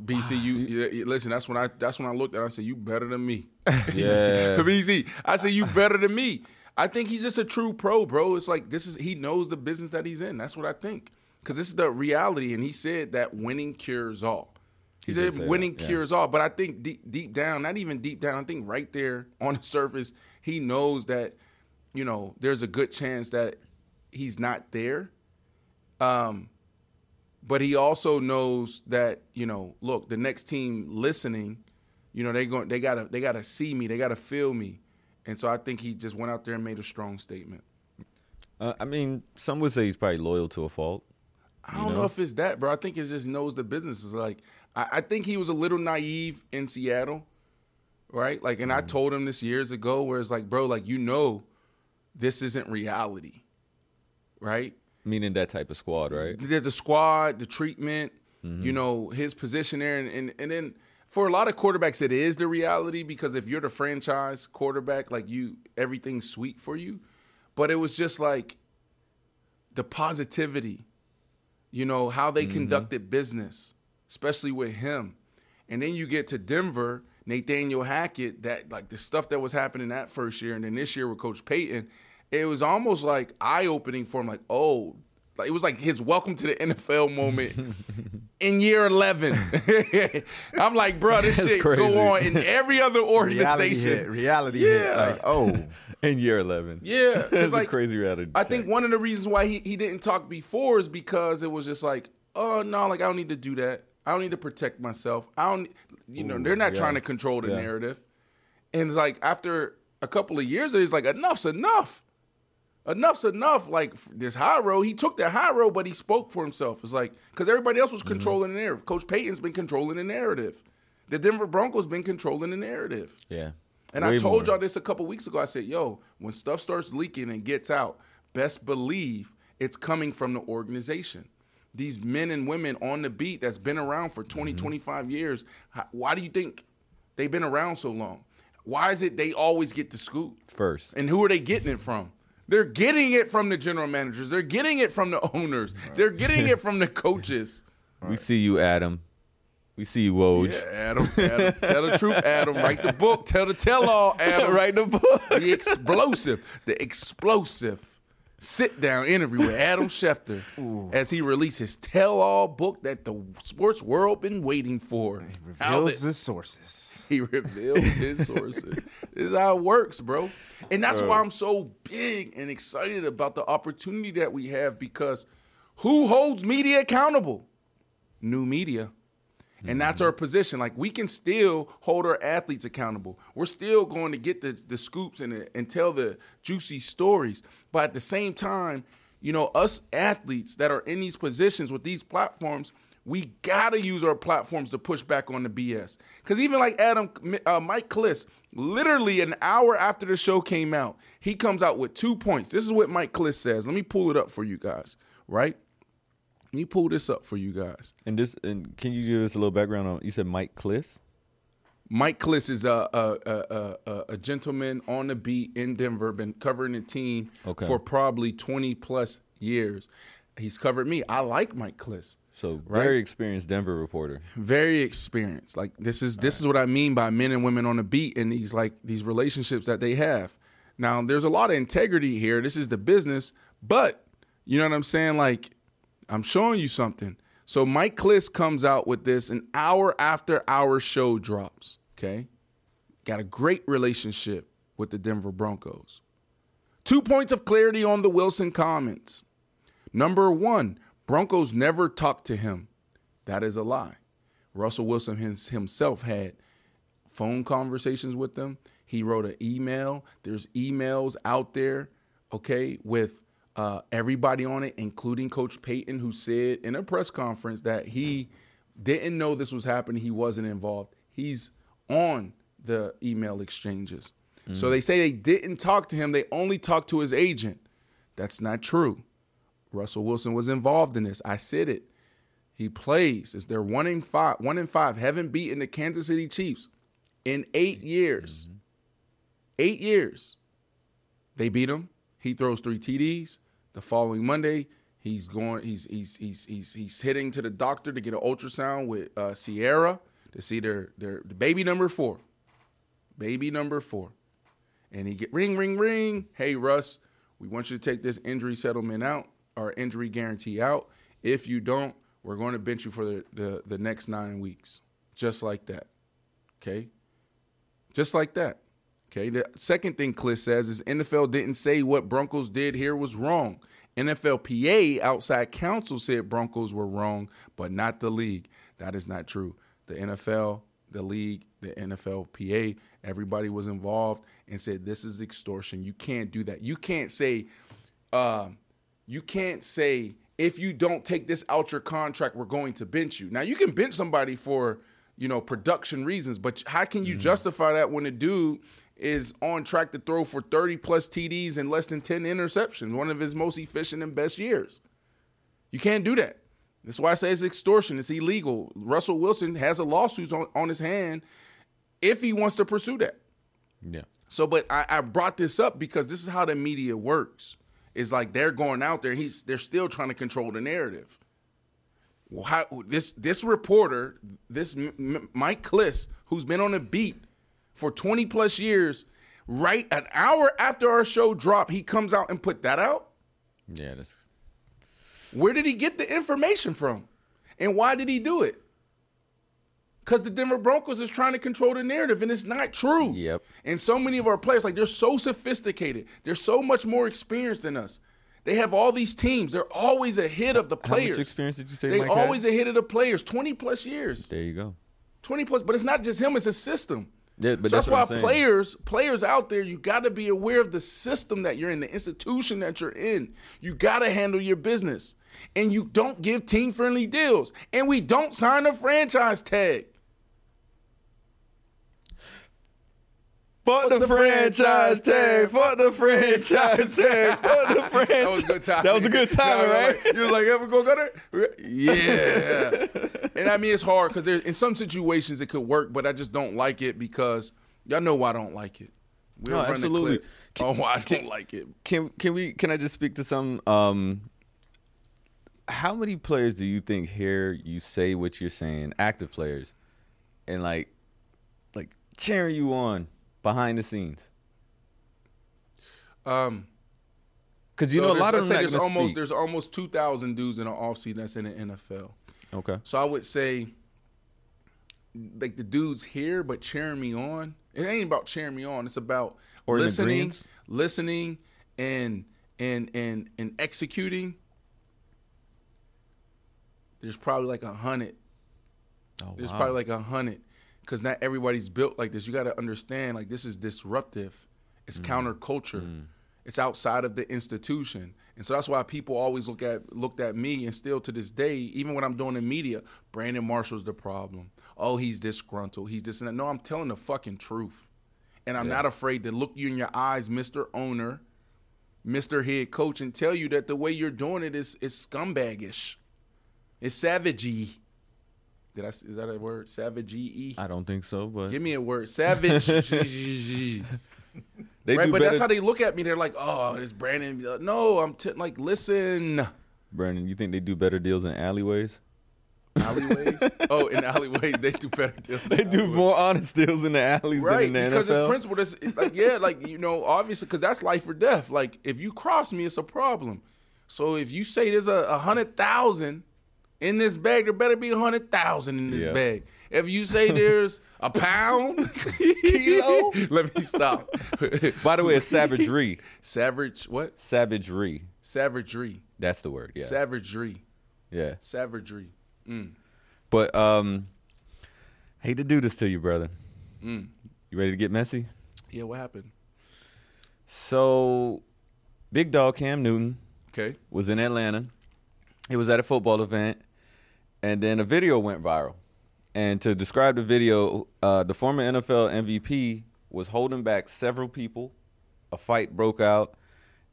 BC, you, you- you- listen. That's when I. That's when I looked at. it, I said, "You better than me." Yeah. BC, I said, "You better than me." I think he's just a true pro, bro. It's like this is he knows the business that he's in. That's what I think. Because this is the reality, and he said that winning cures all. He, He said winning that, yeah. cures all. But I think deep, deep down, not even deep down, I think right there on the surface, he knows that, you know, there's a good chance that he's not there. Um, but he also knows that you know, look, the next team listening, you know, they going they gotta they gotta see me, they gotta feel me, and so I think he just went out there and made a strong statement. Uh, I mean, some would say he's probably loyal to a fault. I don't know? if it's that, bro. I think it just knows the business is like. I, I think he was a little naive in Seattle, right? Like, and I told him this years ago, where it's like, bro, like you know, this isn't reality, right? Meaning that type of squad, right? the, the squad, the treatment, mm-hmm. you know, his position there, and, and and then for a lot of quarterbacks, it is the reality because if you're the franchise quarterback, like you, everything's sweet for you. But it was just like the positivity, you know, how they mm-hmm. conducted business, especially with him. And then you get to Denver, Nathaniel Hackett, that like the stuff that was happening that first year, and then this year with Coach Payton, it was almost like eye opening for him. Like, oh, like it was like his welcome to the NFL moment in year eleven. I'm like, bro, this That's shit crazy. go on in every other organization. Reality hit. Reality hit. Yeah. Like, oh. In year 11. Yeah, it's like, crazy reality. I check. think one of the reasons why he, he didn't talk before is because it was just like, oh no, like I don't need to do that. I don't need to protect myself. I don't, you know, they're not yeah. trying to control the Yeah. narrative. And it's like after a couple of years, it's like enough's enough. Enough's enough. Like this high road, he took that high road, but he spoke for himself. It's like because everybody else was Mm-hmm. controlling the narrative. Coach Payton's been controlling the narrative. The Denver Broncos been controlling the narrative. Yeah. And I told more. y'all this a couple weeks ago. I said, yo, when stuff starts leaking and gets out, best believe it's coming from the organization. These men and women on the beat that's been around for 20, Mm-hmm. 25 years, why do you think they've been around so long? Why is it they always get the scoop? First. And who are they getting it from? They're getting it from the general managers. They're getting it from the owners. They're getting it from the coaches. We see you, Adam. We see you, Woj. Yeah, Adam, Adam. Tell the truth, Adam. Write the book. Tell the tell all, Adam. Write the book. The explosive, the explosive sit down interview with Adam Schefter as he releases tell all book that the sports world been waiting for. How Reveals the- sources. he reveals his sources. this is how it works, bro. And that's why I'm so big and excited about the opportunity that we have because who holds media accountable? New media. And that's our mm-hmm. position. Like we can still hold our athletes accountable. We're still going to get the, the scoops and, and tell the juicy stories. But at the same time, you know, us athletes that are in these positions with these platforms, we gotta use our platforms to push back on the BS. Because even like Adam, uh, Mike Klis, literally an hour after the show came out, he comes out with two points. This is what Mike Klis says. Let me pull it up for you guys, right? Let me pull this up for you guys. And this, and can you give us a little background on? You said Mike Klis. Mike Klis is a a, a, a a gentleman on the beat in Denver, been covering the team Okay. for probably 20 plus years. He's covered me. I like Mike Klis. So Right. very experienced Denver reporter. Very experienced. Like this is this is what I mean by men and women on the beat and these like these relationships that they have. Now there's a lot of integrity here. This is the business, but you know what I'm saying? Like I'm showing you something. So Mike Klis comes out with this an hour after our show drops. Okay. Got a great relationship with the Denver Broncos. Two points of clarity on the Wilson comments. Number one, Broncos never talked to him. That is a lie. Russell Wilson his, himself had phone conversations with them. He wrote an email. There's emails out there, okay, with uh, everybody on it, including Coach Payton, who said in a press conference that he didn't know this was happening. He wasn't involved. He's on the email exchanges. So they say they didn't talk to him. They only talked to his agent. That's not true. Russell Wilson was involved in this. I said it. He plays. It's their one in five. One in five. Haven't beaten the Kansas City Chiefs in eight years. Eight years. They beat him. He throws three TDs. The following Monday, he's going. He's he's he's he's he's hitting to the doctor to get an ultrasound with uh, Ciara to see their their baby number four. Baby number four, and he get ring ring ring. Hey Russ, we want you to take this injury settlement out or injury guarantee out. If you don't, we're going to bench you for the, the, the next nine weeks. Just like that. Okay? Just like that. Okay. The second thing Klis says is NFL didn't say what Broncos did here was wrong. NFLPA outside counsel said Broncos were wrong, but not the league. That is not true. The NFL, the league, the NFLPA, everybody was involved and said this is extortion. You can't do that. You can't say, um, you can't say if you don't take this out your contract, we're going to bench you. Now you can bench somebody for you know production reasons, but how can you mm. justify that when a dude is on track to throw for 30 plus TDs and less than 10 interceptions, one of his most efficient and best years? You can't do that. That's why I say it's extortion. It's illegal. Russell Wilson has a lawsuit on, on his hand if he wants to pursue that. Yeah. So, but I, I brought this up because this is how the media works. It's like they're going out there. He's they're still trying to control the narrative. Well, How, this this reporter, this M- M- Mike Klis, who's been on the beat for twenty plus years, right an hour after our show dropped, he comes out and put that out. Yeah. That's Where did he get the information from? And why did he do it? Because the Denver Broncos is trying to control the narrative, and it's not true. Yep. And so many of our players, like they're so sophisticated, they're so much more experienced than us. They have all these teams. They're always ahead of the players. how much experience did you say? They Mike had? always ahead of the players. Twenty plus years. There you go. Twenty plus. But it's not just him. It's a system. Yeah, but So that's, that's, why players, players out there, you got to be aware of the system that you're in, the institution that you're in. You got to handle your business, and you don't give team friendly deals, and we don't sign a franchise tag. Fuck the, the franchise tag. Fuck the franchise tag. Fuck the franchise. That was a good time. That was a good time, Yeah, was right? like- you was like, ever go go there? Yeah. and I mean, it's hard because in some situations it could work, but I just don't like it because y'all know why I don't like it. We'll No, absolutely. on why I don't like it. Can can we? Can I just speak to some? Um, how many players do you think hear you say what you're saying? Active players, and like, like cheering you on behind the scenes. Um, Because you so know a lot of them there's almost speak. there's almost two thousand dudes in the offseason that's in the NFL. Okay. So I would say, like the dudes here, but cheering me on. It ain't about cheering me on. It's about Or listening, listening, and and and and executing. There's probably like a hundred. Oh, There's wow. probably like a hundred, because not everybody's built like this. You got to understand, like this is disruptive. It's mm-hmm. counterculture. Mm. It's outside of the institution, and so that's why people always look at looked at me, and still to this day, even when I'm doing the media, Brandon Marshall's the problem. Oh, he's disgruntled. He's this and that. No, I'm telling the fucking truth, and I'm not afraid to look you in your eyes, Mister Owner, Mister Head Coach, and tell you that the way you're doing it is is scumbagish. It's savagey. Did I? Is that a word? Savage E. I don't think so, but Give me a word. Savage. they right, do but better. that's how they look at me. They're like, "Oh, it's Brandon." No, I'm t- like, listen, Brandon, you think they do better deals in alleyways? alleyways. oh, in alleyways, they do better deals. They do more honest deals in the alleys right than in the because NFL. it's principle. That's like, yeah, like you know, obviously, because that's life or death. Like, if you cross me, it's a problem. So if you say there's a, a hundred thousand in this bag, there better be a hundred thousand in this Yeah. bag. If you say there's a pound, kilo, let me stop. By the way, it's savagery. Savage, what? Savagery. Savagery. That's the word. Yeah. Savagery. yeah. Savagery. But um, hate to do this to you, brother. Mm. You ready to get messy? Yeah, what happened? So, big dog Cam Newton Okay. was in Atlanta. He was at a football event, and then a video went viral. And to describe the video, uh, the former NFL MVP was holding back several people. A fight broke out,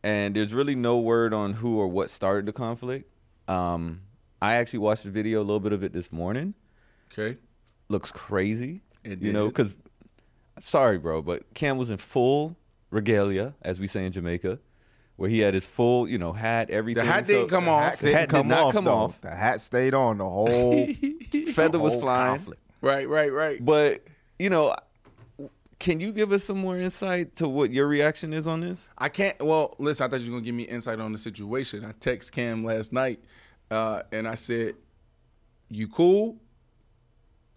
and there's really no word on who or what started the conflict. Um, I actually watched the video, a little bit of it this morning. Okay. Looks crazy, It you know, because sorry, bro, but Cam was in full regalia, as we say in Jamaica, where he had his full, you know, hat, everything. The hat didn't come off. Hat didn't Hat did not off, come though. off. The hat stayed on the whole feather was whole flying. conflict. Right, right, right. But you know, can you give us some more insight to what your reaction is on this? I can't. Well, listen. I thought you were gonna give me insight on the situation. I text Cam last night, uh, and I said, "You cool?"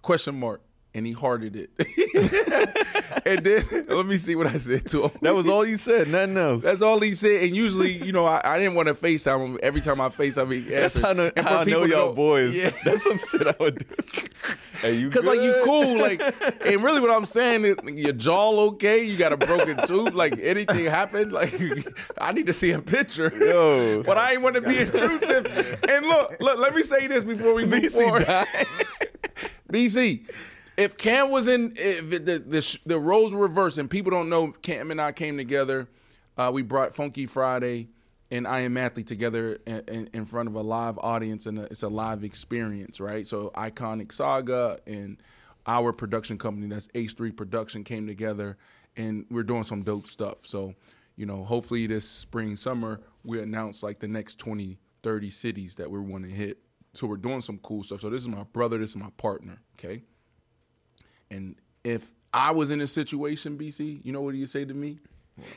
Question mark. And he hearted it. and then let me see what I said to him. That was all you said, nothing else. That's all he said. And usually, you know, I, I didn't want to FaceTime him. Every time I FaceTime him, he That's how, I know- And how I know y'all boys. Yeah. That's some shit I would do. hey, you Cause like you cool, like, and really what I'm saying is your jaw okay, you got a broken tooth, like anything happened, like I need to see a picture. Yo. but I ain't want to be intrusive. And look, look, let me say this before we move BC forward. BC, if Cam was in, if the the, the roles were reversed, and people don't know, Cam and I came together. Uh, we brought Funky Friday, and I Am Athlete together in, in, in front of a live audience, and a, it's a live experience, right? So Iconic Saga and our production company, that's H3 Production, came together, and we're doing some dope stuff. So, you know, hopefully this spring, summer, we announce like the next 20, 30 cities that we want to hit. So we're doing some cool stuff. So this is my brother, this is my partner, okay? And if I was in a situation, BC, you know what he'd say to me?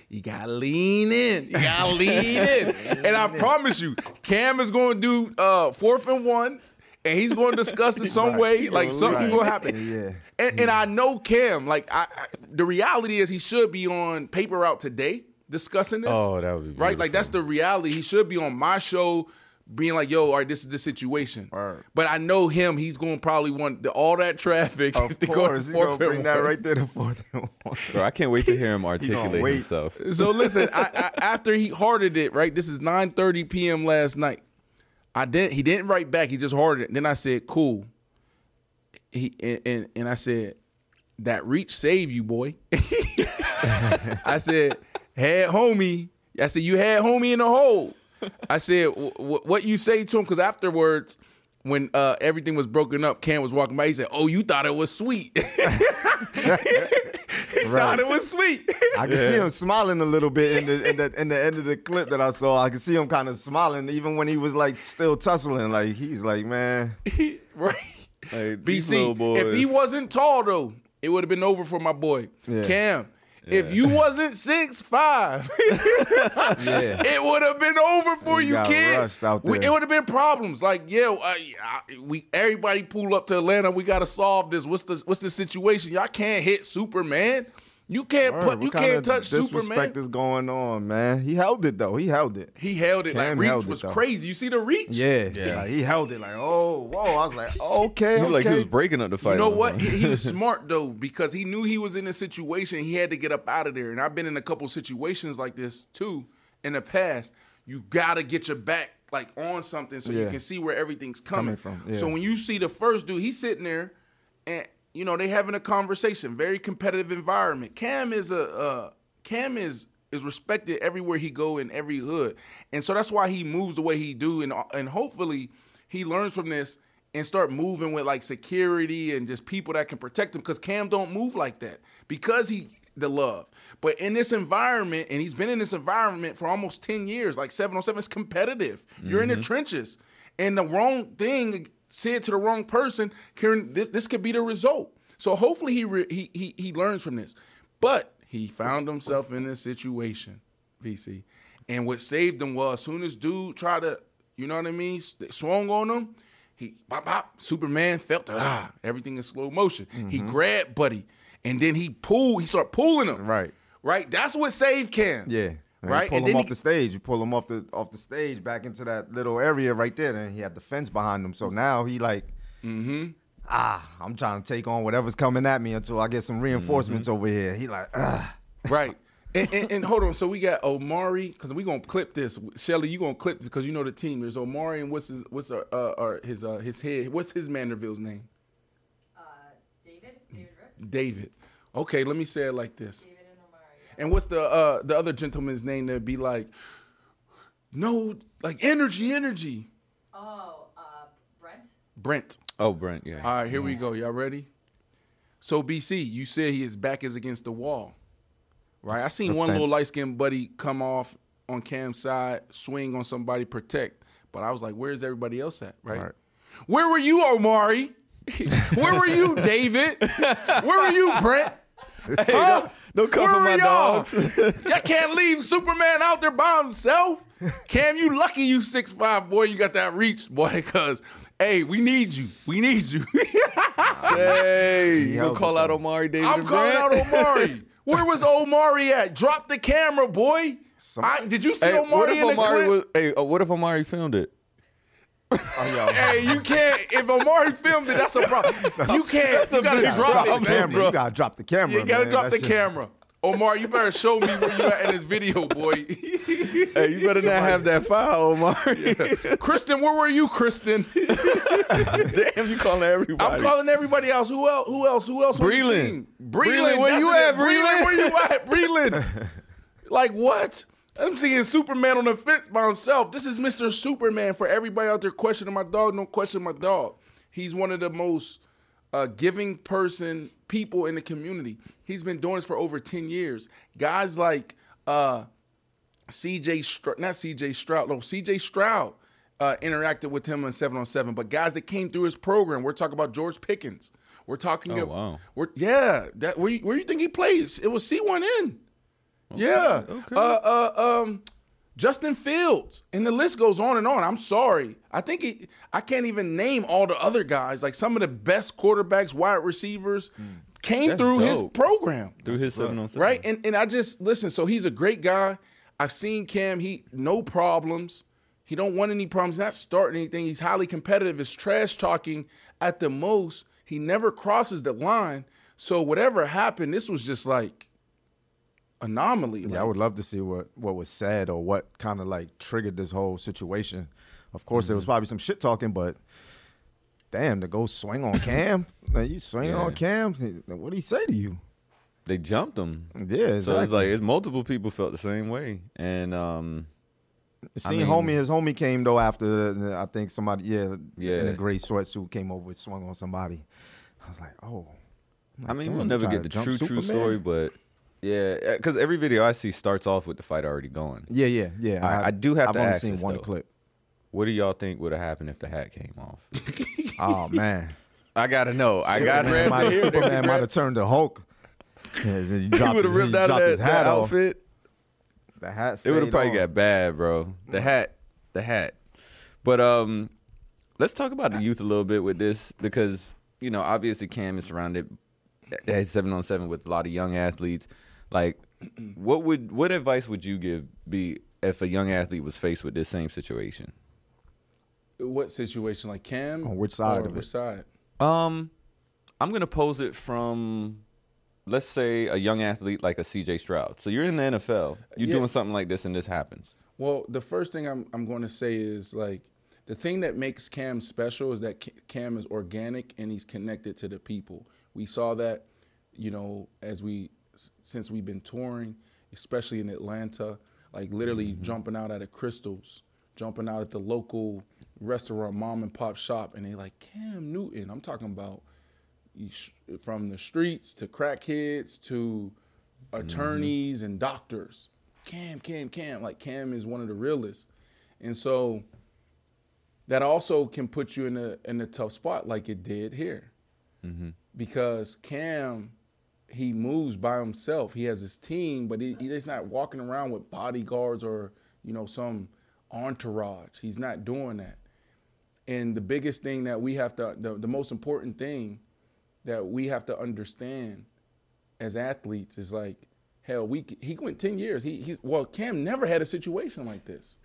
You gotta lean in. You gotta lean in. And I promise you, Cam is going to do uh, fourth and one, and he's going to discuss it some Right. way. Like something's Right. to happen. Yeah. And, and I know Cam. Like I, I, the reality is, he should be on Paper Route today discussing this. Oh, that would be right. Like that's the reality. He should be on my show. Being like, yo, all right, this is the situation. Word. But I know him. He's going to probably want the, all that traffic Of to go to course, he's fourth gonna bring that right there to fourth and one. Bro, I can't wait to hear him articulate wait. himself. So listen, I, I, after he hearted it, right? This is 9:30 p.m. last night. I didn't. He didn't write back. He just hearted it. Then I said, "Cool." He and and, and I said, "That reach save you, boy." I said, "Had homie." I said, "You had homie in the hole." I said, "Wh- wh- "What you say to him?" Because afterwards. When uh, everything was broken up, Cam was walking by. He said, "Oh, you thought it was sweet." he thought it was sweet. I can see him smiling a little bit in the in the in the end of the clip that I saw. I can see him kind of smiling even when he was like still tussling. Like he's like, man, right. Like, BC, if he wasn't tall though, it would have been over for my boy Yeah. Cam. If you wasn't six five, yeah, it would have been over for You you, kid. We- it would have been problems. Like, yeah, uh, I- we everybody pull up to Atlanta. We got to solve this. What's the what's the situation? Y'all can't hit Superman. You can't Word, put. You can't touch disrespect Superman. is going on, man. He held it though. He held it. He held it like reach held it, was crazy. You see the reach? Yeah, Yeah. Like, he held it like, oh, whoa. I was like, okay, He was like he was breaking up the fight. You know what? He, he was smart though because he knew he was in a situation. He had to get up out of there. And I've been in a couple situations like this too in the past. You gotta get your back like on something so you can see where everything's coming, Coming from, So when you see the first dude, he's sitting there, and you know they having a conversation. Very competitive environment. Cam is a uh, Cam is is respected everywhere he go in every hood, and so that's why he moves the way he do, and and hopefully he learns from this and start moving with like security and just people that can protect him because Cam don't move like that because he the love. But in this environment, and he's been in this environment for almost 10 years, like 707 is competitive. You're in the trenches. And the wrong thing said to the wrong person, Karen, this this could be the result. So hopefully he re, he, he he learns from this. But he found himself in this situation, BC. And what saved him was as soon as dude tried to, you know what I mean, swung on him, he bop bop, Superman felt that ah, everything in slow motion. He grabbed Buddy, and then he pulled, he started pulling him. Right. Right? That's what saved Cam. Yeah. And Right? You pull And him off he- the stage. You pull him off the off the stage back into that little area right there. And he had the fence behind him. So now he like, ah, I'm trying to take on whatever's coming at me until I get some reinforcements over here. He like, ah. Right. And, and, and hold on, so we got Omari because we gonna clip this. Shelly, you gonna clip this because you know the team. There's Omari and what's his what's our, uh, our his uh, his head? What's his Manderville's name? Uh, David, David Rooks, David. Okay, let me say it like this. David and what's the uh, the other gentleman's name that'd be like, no, like energy, energy. Oh, uh, Brent. Brent. Oh, Brent, yeah. All right, here we go. Y'all ready? So BC, you said his back is against the wall, right? I seen The one little light skinned buddy come off on Cam's side, swing on somebody, protect. But I was like, where's everybody else at, right? Right. Where were you, Omari? Where were you, David? Where were you, Brent? Huh? Don't come Where for were my y'all? dogs. Y'all can't leave Superman out there by himself. Cam, you lucky you six five boy. You got that reach, boy. Cause hey, we need you. We need you. hey, you gonna call out though. Omari David I'm calling out Omari. Where was Omari at? Drop the camera, boy. I, did you see Hey, Omari what if in the Omari clip? was? Hey, uh, what if Omari filmed it? Oh, hey, you can't. If Omari filmed it, that's a problem. You can't. You gotta big drop problem, it, camera. You gotta drop the camera. You gotta man. drop That the shit- camera. Omar, you better show me where you at in this video, boy. Hey, you better not have that file, Omari. Kristen, where were you, Kristen? Damn, you calling everybody. I'm calling everybody else. Who else? Who else? Who else? Breland. Breland, where you at, Breland? Where you at, Breland? like what? I'm seeing Superman on the fence by himself. This is Mr. Superman for everybody out there questioning my dog. Don't question my dog. He's one of the most uh, giving person people in the community. He's been doing this for over 10 years. Guys like uh, CJ Stroud, not CJ Stroud, no, CJ Stroud uh, interacted with him on 7 on 7, but guys that came through his program, we're talking about George Pickens. We're talking Oh, about, wow. we're, yeah, that where you, where you think he plays? It was C1N. Yeah. okay. Uh, uh, um, Justin Fields, and the list goes on and on. I'm sorry. I think he, I can't even name all the other guys. Like some of the best quarterbacks, wide receivers, came That's through his program. Through his seven on seven. Right? And and I just listen, so he's a great guy. I've seen Cam, he no problems. He don't want any problems, not starting anything. He's highly competitive. Is trash talking at the most. He never crosses the line. So whatever happened, this was just like anomaly. Yeah, I would love to see what what was said or what kind of like triggered this whole situation. Of course, there was Mm-hmm. probably some shit talking, but damn, to go swing on Cam, like, you swing Yeah. on Cam, what did he say to you? They jumped him. Yeah, So it's like it's multiple people felt the same way, and um, I mean- homie, his homie came though after I think somebody, yeah, yeah, in a gray sweatsuit came over, and swung on somebody. I was like, oh. I'm I mean, we'll never get the jump true true story, but yeah, because every video I see starts off with the fight already going. Yeah, yeah, yeah. I- I do have I've to only ask seen this, one though. clip. What do y'all think would have happened if the hat came off? Oh man, I gotta know. I gotta Superman know. might, Superman might have turned to Hulk. Yeah, he He would have ripped out of that, his hat that off. outfit. The hat. It would have probably on. got bad, bro. The hat, the hat. But um, let's talk about the youth a little bit with this because you know obviously Cam is surrounded at seven on seven with a lot of young athletes. Like, what would what advice would you give be if a young athlete was faced with this same situation? what situation? Like Cam? On which side Or of it? Side? Um, I'm gonna pose it from, let's say, a young athlete like a C.J. Stroud. So you're in the NFL. You're Yeah. doing something like this, and this happens. Well, the first thing I'm I'm going to say is like the thing that makes Cam special is that Cam is organic and he's connected to the people. We saw that, you know, as we s- since we've been touring, especially in Atlanta, like literally mm-hmm. jumping out at a Krystals, jumping out at the local restaurant, mom and pop shop, and they like Cam Newton. I'm talking about from the streets to crackheads to attorneys mm-hmm. and doctors. Cam, Cam, Cam. Like Cam is one of the realest, and so that also can put you in a in a tough spot, like it did here, mm-hmm. because Cam he moves by himself. He has his team, but he, he's not walking around with bodyguards or you know some entourage. He's not doing that. And the biggest thing that we have to, the, the most important thing that we have to understand as athletes is like, hell, we he went ten years. He he's well, Cam never had a situation like this.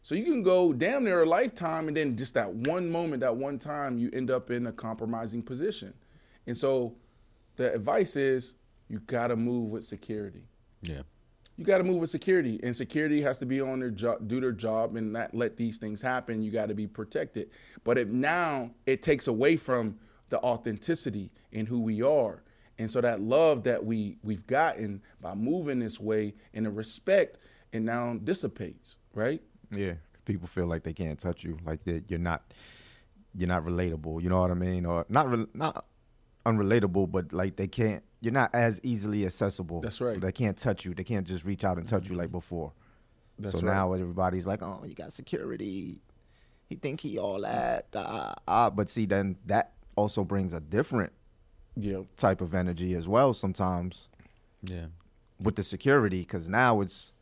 So you can go damn near a lifetime, and then just that one moment, that one time, you end up in a compromising position. And so, the advice is you got to move with security Yeah. you got to move with security, and security has to be on their job, do their job, and not let these things happen. You got to be protected. But if now it takes away from the authenticity in who we are, and so that love that we we've gotten by moving this way, and the respect, and now dissipates, right? Yeah, people feel like they can't touch you, like that you're not, you're not relatable. You know what I mean? Or not, re- not unrelatable, but like they can't. You're not as easily accessible. That's right. They can't touch you. They can't just reach out and touch you like before. That's so right. now everybody's like, "Oh, you got security. He think he all that." Ah, ah. But see, then that also brings a different Yeah, type of energy as well. Sometimes Yeah. with the security because now it's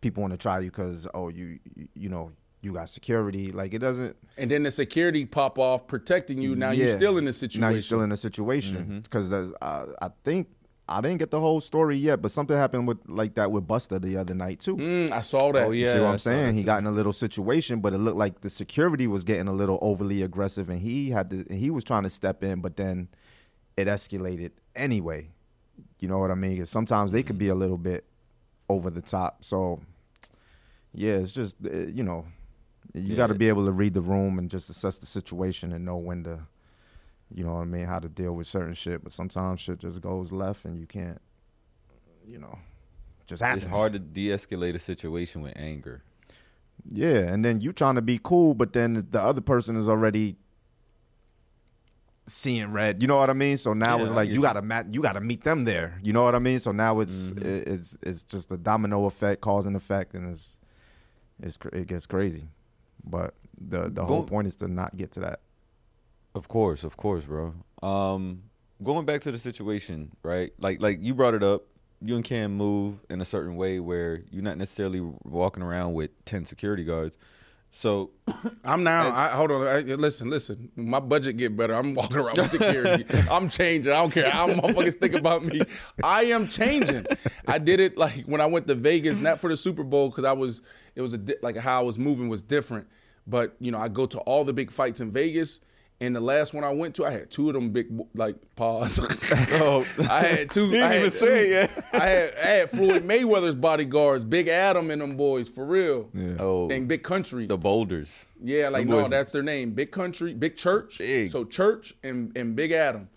people want to try you because oh you you- you know you got security like it doesn't and then the security pop off protecting you. Now you're still in the situation. now you're still in the situation because uh, I think I didn't get the whole story yet but something happened with like that with Buster the other night too. Mm, I saw that. Oh, You yeah. see what I I'm saying? He got in a little situation, but it looked like the security was getting a little overly aggressive, and he had to. He was trying to step in, but then it escalated anyway. You know what I mean? Cause sometimes they could be a little bit over the top. So yeah, it's just uh, you know, you got to be able to read the room and just assess the situation and know when to, you know what I mean, how to deal with certain shit. But sometimes shit just goes left, and you can't, you know, Just happens. It's hard to de-escalate a situation with anger. Yeah, and then you trying to be cool, but then the other person is already seeing red. You know what I mean? So now Yeah, it's like you gotta mat- you gotta meet them there. You know what I mean? So now it's Mm-hmm. it- it's it's just a domino effect, cause and effect, and it's it's it gets crazy. But the the whole point is to not get to that. Of course, of course, bro. Um, going back to the situation, right? Like, like you brought it up. You and Cam move in a certain way where you're not necessarily walking around with ten security guards. So, I'm now. I, hold on. I, listen, listen. My budget get better, I'm walking around with security. I'm changing. I don't care how motherfuckers think about me. I am changing. I did it like when I went to Vegas, not for the Super Bowl, because I was. It was a di- like how I was moving was different. But you know, I go to all the big fights in Vegas. And the last one I went to, I had two of them big like pause. oh, I had two. didn't I had even say it yet. I had, I had Floyd Mayweather's bodyguards, Big Adam and them boys for real. Yeah. oh, And Big Country. the boulders. Yeah, like no, that's their name. Big Country, Big Church. Big. So Church and, and Big Adam,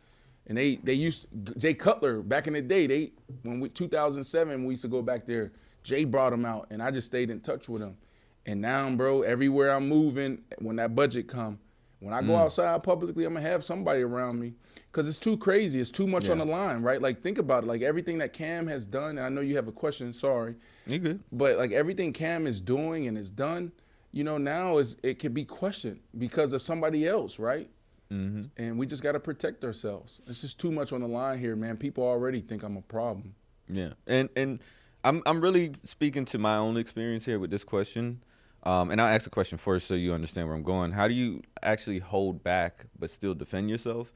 and they they used Jay Cutler back in the day. They when we 2007 we used to go back there. Jay brought him out, and I just stayed in touch with him. And now, bro, everywhere I'm moving, when that budget come, when I go Mm. outside publicly, I'm gonna have somebody around me. Cause it's too crazy. It's too much on the line, right? Like think about it. Like everything that Cam has done, and I know you have a question. Sorry, You good? but like everything Cam is doing and is done, you know, now is it can be questioned because of somebody else, right? Mm-hmm. And we just got to protect ourselves. It's just too much on the line here, man. People already think I'm a problem. Yeah, and and I'm I'm really speaking to my own experience here with this question. Um, and I'll ask the question first so you understand where I'm going. How do you actually hold back but still defend yourself?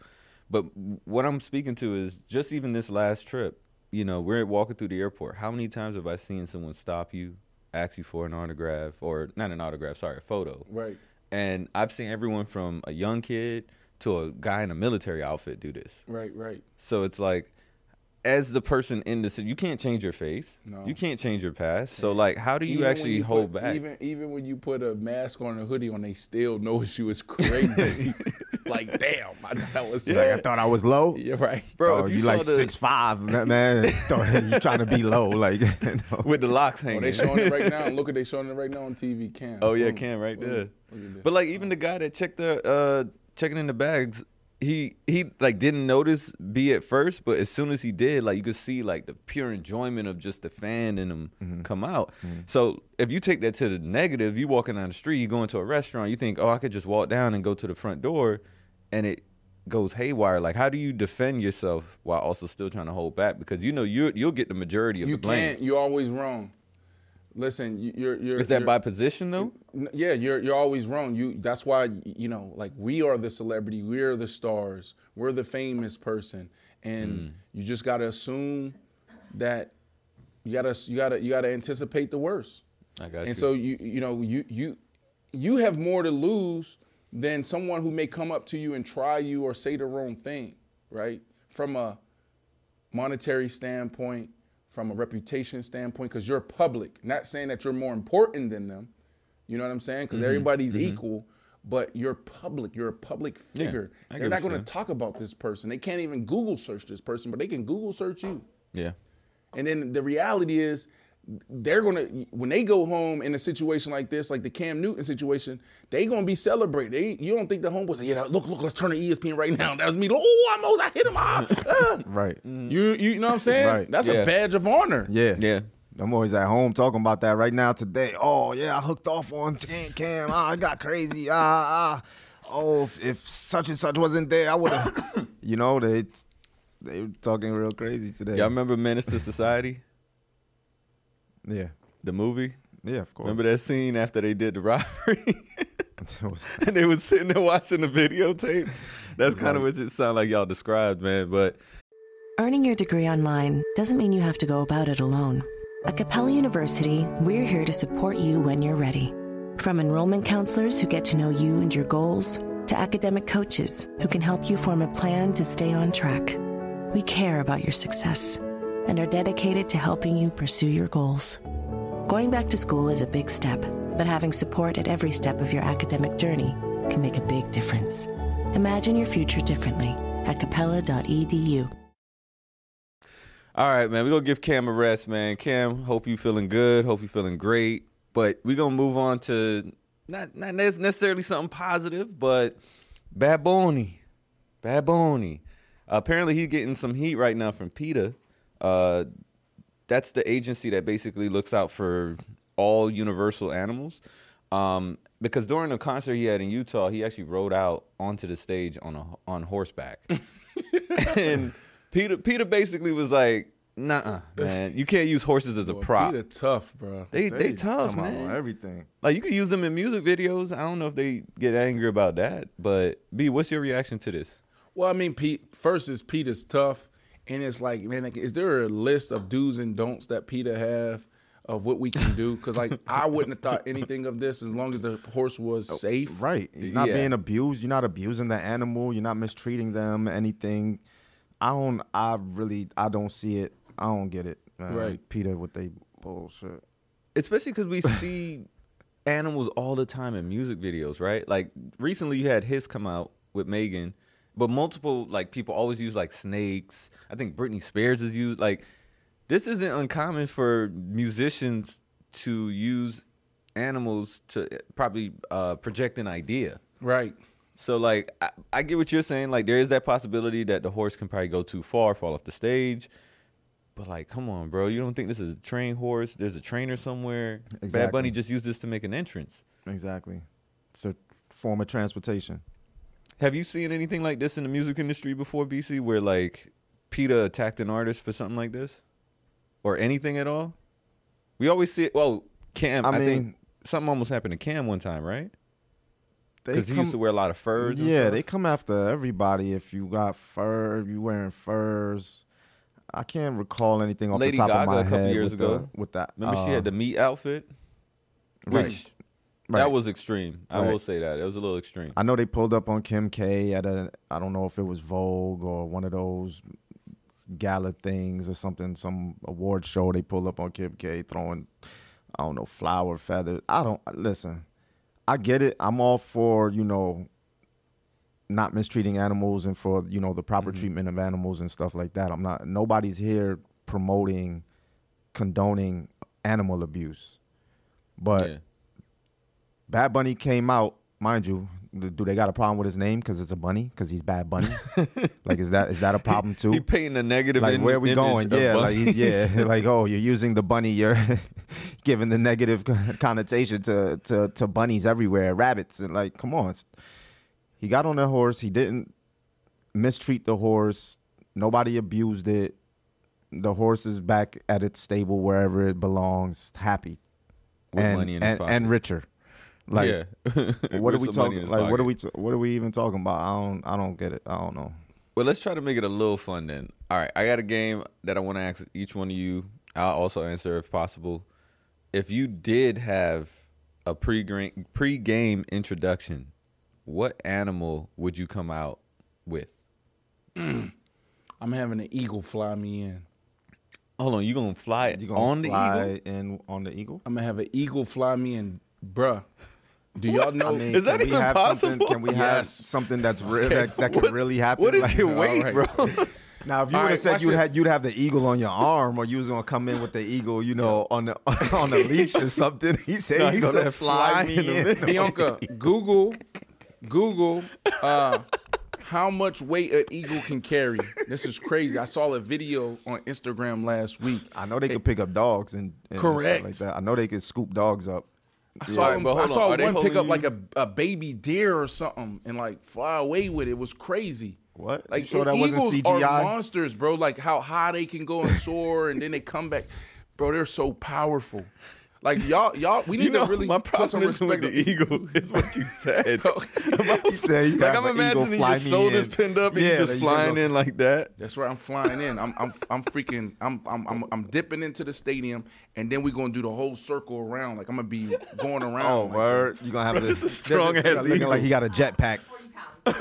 But what I'm speaking to is just even this last trip. You know, we're walking through the airport. How many times have I seen someone stop you, ask you for an autograph, or not an autograph, sorry, a photo? Right. And I've seen everyone from a young kid to a guy in a military outfit do this. Right, right. So it's like, as the person in the city, you can't change your face. No. You can't change your past. So like, how do you Even actually you hold put- back? Even even when you put a mask on a hoodie on, they still notice you. It's crazy. like damn, I, that was It's like I thought I was low. Yeah, right, Bro, oh, if you, you like the- six five, man. Thought you trying to be low, like. no. with the locks Oh, hanging. they showing it right now. Look at they showing it right now on TV. Cam. oh yeah, Cam right Boom. there. Look at. But like, even the guy that checked the uh checking in the bags, he he like didn't notice B at first, but as soon as he did, like you could see like the pure enjoyment of just the fan in him Mm-hmm. come out. So if you take that to the negative, you walking down the street, you go into a restaurant, you think, oh, I could just walk down and go to the front door, and it goes haywire. Like, how do you defend yourself while also still trying to hold back? Because you know you you'll get the majority of you the blame. can't. You're always wrong. Listen, you- you're you're. Is that you're- by position though? Yeah, you're you're always wrong. You that's why you know, like we are the celebrity, we're the stars, we're the famous person, and Mm. you just gotta assume that you gotta you gotta you gotta anticipate the worst. I got and you. so you you know you you you have more to lose than someone who may come up to you and try you or say the wrong thing, right? From a monetary standpoint, from a reputation standpoint, because you're public. Not saying that you're more important than them. You know what I'm saying? Mm-hmm. Because everybody's equal, but you're public. You're a public figure. Get They're not going to talk about this person. They can't even Google search this person, but they can Google search you. Yeah. And then the reality is, they're gonna when they go home in a situation like this, like the Cam Newton situation, they gonna be celebrated. They, you don't think the homeboys say, yeah, look, look, let's turn to E ESPN right now. That was me. Oh, I almost I hit him. Ah, ah." Right. You you know what I'm saying? Right. That's Yeah. a badge of honor. Yeah. Yeah. I'm always at home talking about that right now today. Oh yeah, I hooked off on Cam Cam. Ah, I got crazy. Ah ah. Oh, if, if such and such wasn't there, I would have. you know they they were talking real crazy today. Y'all remember Menace to Society, Yeah. the movie? Yeah, of course. Remember that scene after they did the robbery? And they was sitting there watching the videotape. That's kind of what it sounded like y'all described, man. But Earning your degree online doesn't mean you have to go about it alone. At Capella University, we're here to support you when you're ready. From enrollment counselors who get to know you and your goals, to academic coaches who can help you form a plan to stay on track. We care about your success and are dedicated to helping you pursue your goals. Going back to school is a big step, but having support at every step of your academic journey can make a big difference. Imagine your future differently at capella.edu. All right, man. We're gonna give Cam a rest, man. Cam, hope you feeling good. Hope you feeling great. But we're gonna move on to not not necessarily something positive, but Bad Bunny. Bad apparently he's getting some heat right now from PETA. Uh, that's the agency that basically looks out for all universal animals. Um, because during the concert he had in Utah, he actually rode out onto the stage on a on horseback. and PETA PETA basically was like, "Nah, man, you can't use horses as a Boy, prop. PETA tough, bro. They they tough, come man. on everything. Like you can use them in music videos. I don't know if they get angry about that, but B, what's your reaction to this? Well, I mean, Pete. First is PETA's tough, and it's like, man, like, is there a list of do's and don'ts that PETA have of what we can do? Because like, I wouldn't have thought anything of this as long as the horse was oh, safe. Right. He's not Yeah. being abused. You're not abusing the animal. You're not mistreating them. Anything. I don't. I really. I don't see it. I don't get it. Man. Right. PETA with they bullshit. especially because we see animals all the time in music videos, right? Like recently, you had his come out with Megan, but multiple like people always use like snakes. I think Britney Spears is used. Like this isn't uncommon for musicians to use animals to probably uh, project an idea. Right. So like I, I get what you're saying. Like there is that possibility that the horse can probably go too far, fall off the stage. But like, come on, bro. You don't think this is a trained horse? There's a trainer somewhere. Bad Bunny just used this to make an entrance. Exactly. It's a form of transportation. Have you seen anything like this in the music industry before, BC, where like PETA attacked an artist for something like this? Or anything at all? We always see it. Well, Cam, I I, think mean- something almost happened to Cam one time, right? Because he used to wear a lot of furs. and Yeah, they come after everybody. If you got fur, if you wearing furs. I can't recall anything off Lady the top Gaga of my head a couple head years with ago. The, with that. Remember she uh, had the meat outfit? right. Which Right. that was extreme. I will say that. It was a little extreme. I know they pulled up on Kim K at a I don't know if it was Vogue or one of those gala things or something, some award show. They pulled up on Kim K throwing I don't know flower feathers. I don't listen. I get it. I'm all for you know not mistreating animals and for you know the proper mm-hmm. treatment of animals and stuff like that. I'm not. Nobody's here promoting condoning animal abuse, but. yeah. Bad Bunny came out, mind you. Do they got a problem with his name because it's a bunny? Because he's Bad Bunny? like, is that is that a problem too? He painting a negative like, im- where are we going? Yeah, like, yeah, like, oh, you're using the bunny. You're giving the negative connotation to, to to bunnies everywhere, rabbits, and like, come on. He got on the horse. He didn't mistreat the horse. Nobody abused it. The horse is back at its stable wherever it belongs, happy With and money in and, and richer. Like, yeah. what are we some money in talking? his Like, what are we? T- what are we even talking about? I don't. I don't get it. I don't know. Well, let's try to make it a little fun then. All right, I got a game that I want to ask each one of you. I'll also answer if possible. If you did have a pre pre game introduction, what animal would you come out with? I'm having an eagle fly me in. Hold on, you gonna fly it You gonna on the eagle? in on the eagle? I'm gonna have an eagle fly me in, bruh. Do y'all know? I mean, Is that can we even have Something, possible? can we have something that's real Okay. that, that can really happen? What is Like- your weight, right. bro? Now, if you would have right, said you'd you'd have the eagle on your arm, or you was gonna come in with the eagle, you know, on the on a leash or something, he said No, he's he gonna said fly, fly me in the in. Bianca, Google, Google, uh, how much weight an eagle can carry. This is crazy. I saw a video on Instagram last week. I know they could pick up dogs and, and stuff Correct. like that. I know they could scoop dogs up. I saw, Right, him, I on. saw Are one pick up like a, a baby deer or something and like fly away with it. It was crazy. What? Like You sure that wasn't eagles CGI? are monsters, bro. Like how high they can go and soar, and then they come back, bro. They're so powerful. Like y'all, y'all. We need You know, to really my put some problem is with respect. the eagle is what you said. He said you like I'm imagining fly your me shoulders in. pinned up and Yeah, you that just you flying go- in like that. That's right. I'm flying in. I'm I'm I'm freaking. I'm I'm I'm, I'm dipping into the stadium, and then we're gonna do the whole circle around. Like I'm gonna be going oh, around. Oh, like word! You're gonna have this Strong Just- ass looking like he got a jetpack,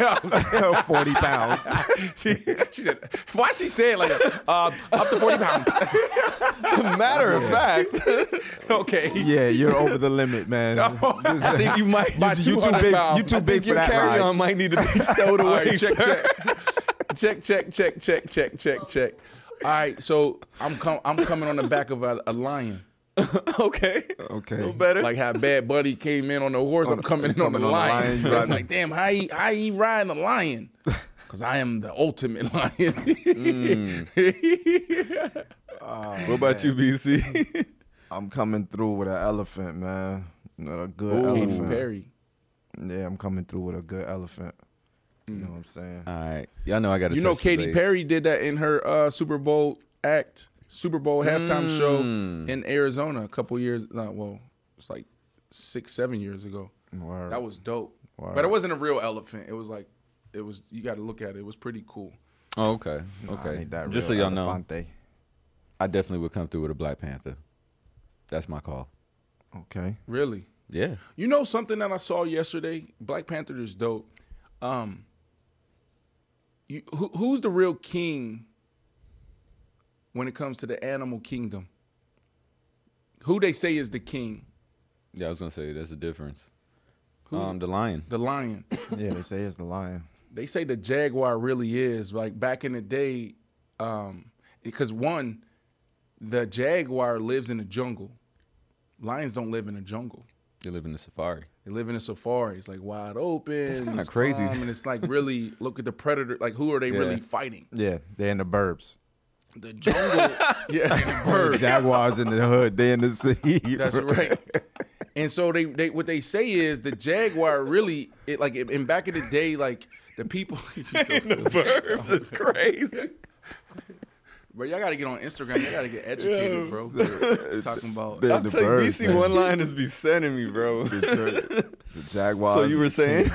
40 pounds. forty pounds. that. She, she said, "Why she say it like that? Uh, up to forty pounds." Matter of fact, okay. Yeah, you're over the limit, man. I think you might. By you too big. pounds. You too I big for your that carry on might need to be stowed away. right, check, check. check, check, check, check, check, check, check. All right, so I'm com- I'm coming on the back of a, a lion. okay. Okay. A better. Like how Bad Bunny came in on the horse, I'm coming in on the coming on the lion. lion, I'm like, damn, how he how he riding the lion? Because I am the ultimate lion. what about you, BC? I'm coming through with an elephant, man. Not a good Katy elephant. Perry. Yeah, I'm coming through with a good elephant. You know what I'm saying? All right. Y'all know I got to You know, Katy Perry did that in her uh, Super Bowl act, Super Bowl halftime show in Arizona a couple years. No, well, it's like six, seven years ago. Word. That was dope. Word. But it wasn't a real elephant. It was like, it was. You got to look at it. It was pretty cool. Oh, okay. Okay. need that Just so y'all know. I definitely would come through with a Black Panther. That's my call. Okay. Really. Yeah. You know something that I saw yesterday? Black Panther is dope. Um, you, who, who's the real king when it comes to the animal kingdom? Who they say is the king? Yeah, I was gonna say there's a difference. Um, the lion. The lion. Yeah, they say it's the lion. they say the jaguar really is like back in the day, um, because one, the jaguar lives in the jungle. Lions don't live in the jungle. They live in the safari. They live in a safari. It's like wide open. That's kinda crazy. calm, and it's like really look at the predator. Like who are they Yeah. really fighting? Yeah, they're in the burbs. The jungle. yeah, the birds. Jaguars in the hood. They in the city. That's right. And so they, they what they say is the jaguar really it like in back in the day like the people the crazy. Bro, y'all gotta get on Instagram. Y'all gotta get educated, bro. Talking about They're I'm the telling you, birds, BC man. one liners be sending me, bro. The jaguar. so you were saying?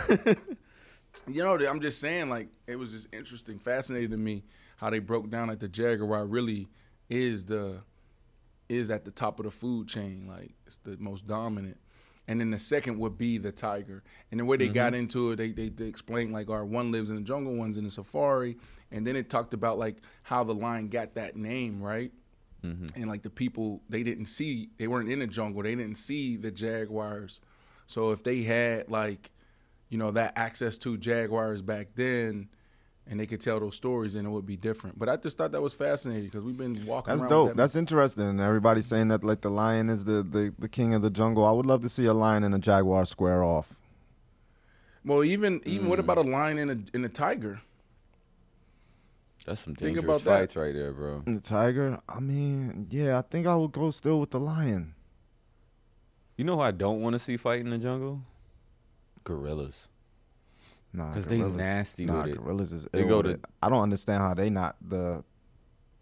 You know, I'm just saying, like, it was just interesting, fascinating to me how they broke down that the Jaguar really is the is at the top of the food chain, like it's the most dominant. And then the second would be the tiger. And the way they got mm-hmm. into it, they, they they explained like, our one lives in the jungle, one's in the safari, and then it talked about like how the lion got that name, right? Mm-hmm. And like the people, they didn't see, they weren't in the jungle, they didn't see the jaguars. So if they had like you know, that access to Jaguars back then, and they could tell those stories, and it would be different. But I just thought that was fascinating because we've been walking That's around. dope. With that That's interesting. Everybody's saying that like the lion is the, the, the king of the jungle. I would love to see a lion and a jaguar square off. well, even even Mm. what about a lion and a and a tiger? That's some Think dangerous about that. fights right there, bro. And the tiger, I mean, yeah, I think I would go still with the lion. You know who I don't want to see fight in the jungle? Gorillas. Nah, 'Cause they nasty nah, with it. gorillas is They go to- it. I don't understand how they not the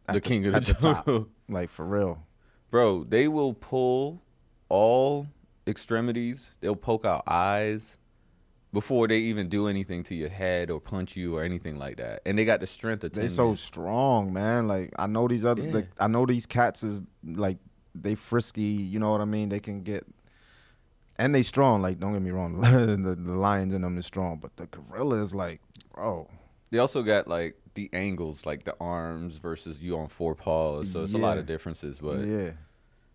The king of the at top. jungle. Like for real. Bro, they will pull all extremities. They'll poke out eyes before they even do anything to your head or punch you or anything like that. And they got the strength of They 10 so men. strong, man. Like I know these other, Yeah. like, I know these cats is like they frisky. You know what I mean? They can get, and they strong. Like don't get me wrong, the, the lions in them is strong, but the gorilla is like, bro, They also got like the angles, like the arms versus you on four paws. So it's a lot of differences. But yeah.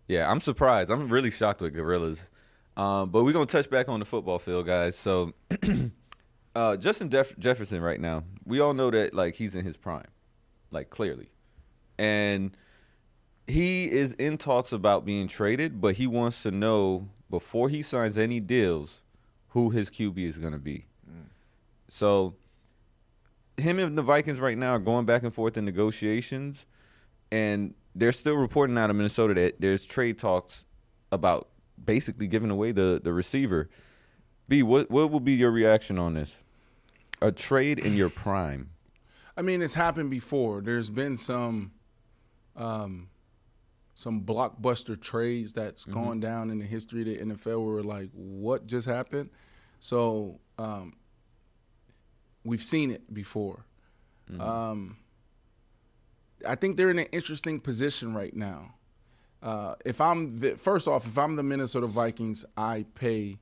Yeah, I'm surprised. I'm really shocked with gorillas. Um, but we're gonna touch back on the football field, guys. So, uh, Justin Jeff- Jefferson, right now, we all know that like he's in his prime, like clearly, and he is in talks about being traded, but he wants to know before he signs any deals who his QB is gonna be. So, him and the Vikings right now are going back and forth in negotiations, and they're still reporting out of Minnesota that there's trade talks about basically giving away the the receiver. B, what what will be your reaction on this? A trade in your prime. I mean, it's happened before. There's been some, um, some blockbuster trades that's Mm-hmm. gone down in the history of the NFL. Where we're like, what just happened? So um, we've seen it before. Mm-hmm. Um, I think they're in an interesting position right now. Uh, if I'm the, first off, if I'm the Minnesota Vikings, I pay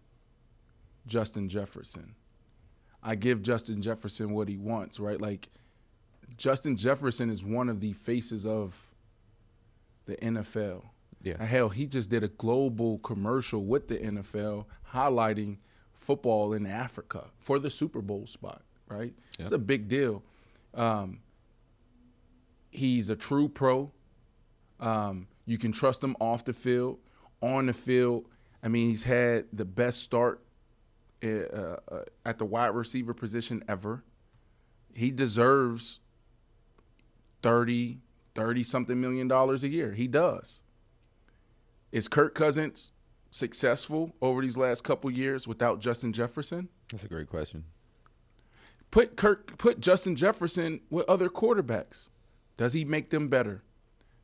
Justin Jefferson. I give Justin Jefferson what he wants, right? Like Justin Jefferson is one of the faces of the NFL. Yeah. Hell, he just did a global commercial with the NFL highlighting football in Africa for the Super Bowl spot, right? It's a big deal. Um, he's a true pro. Um, you can trust him off the field, on the field. I mean, he's had the best start uh, uh, at the wide receiver position ever. He deserves 30, 30 something million dollars a year. He does. Is Kirk Cousins successful over these last couple years without Justin Jefferson? That's a great question. Put Kirk put Justin Jefferson with other quarterbacks. Does he make them better?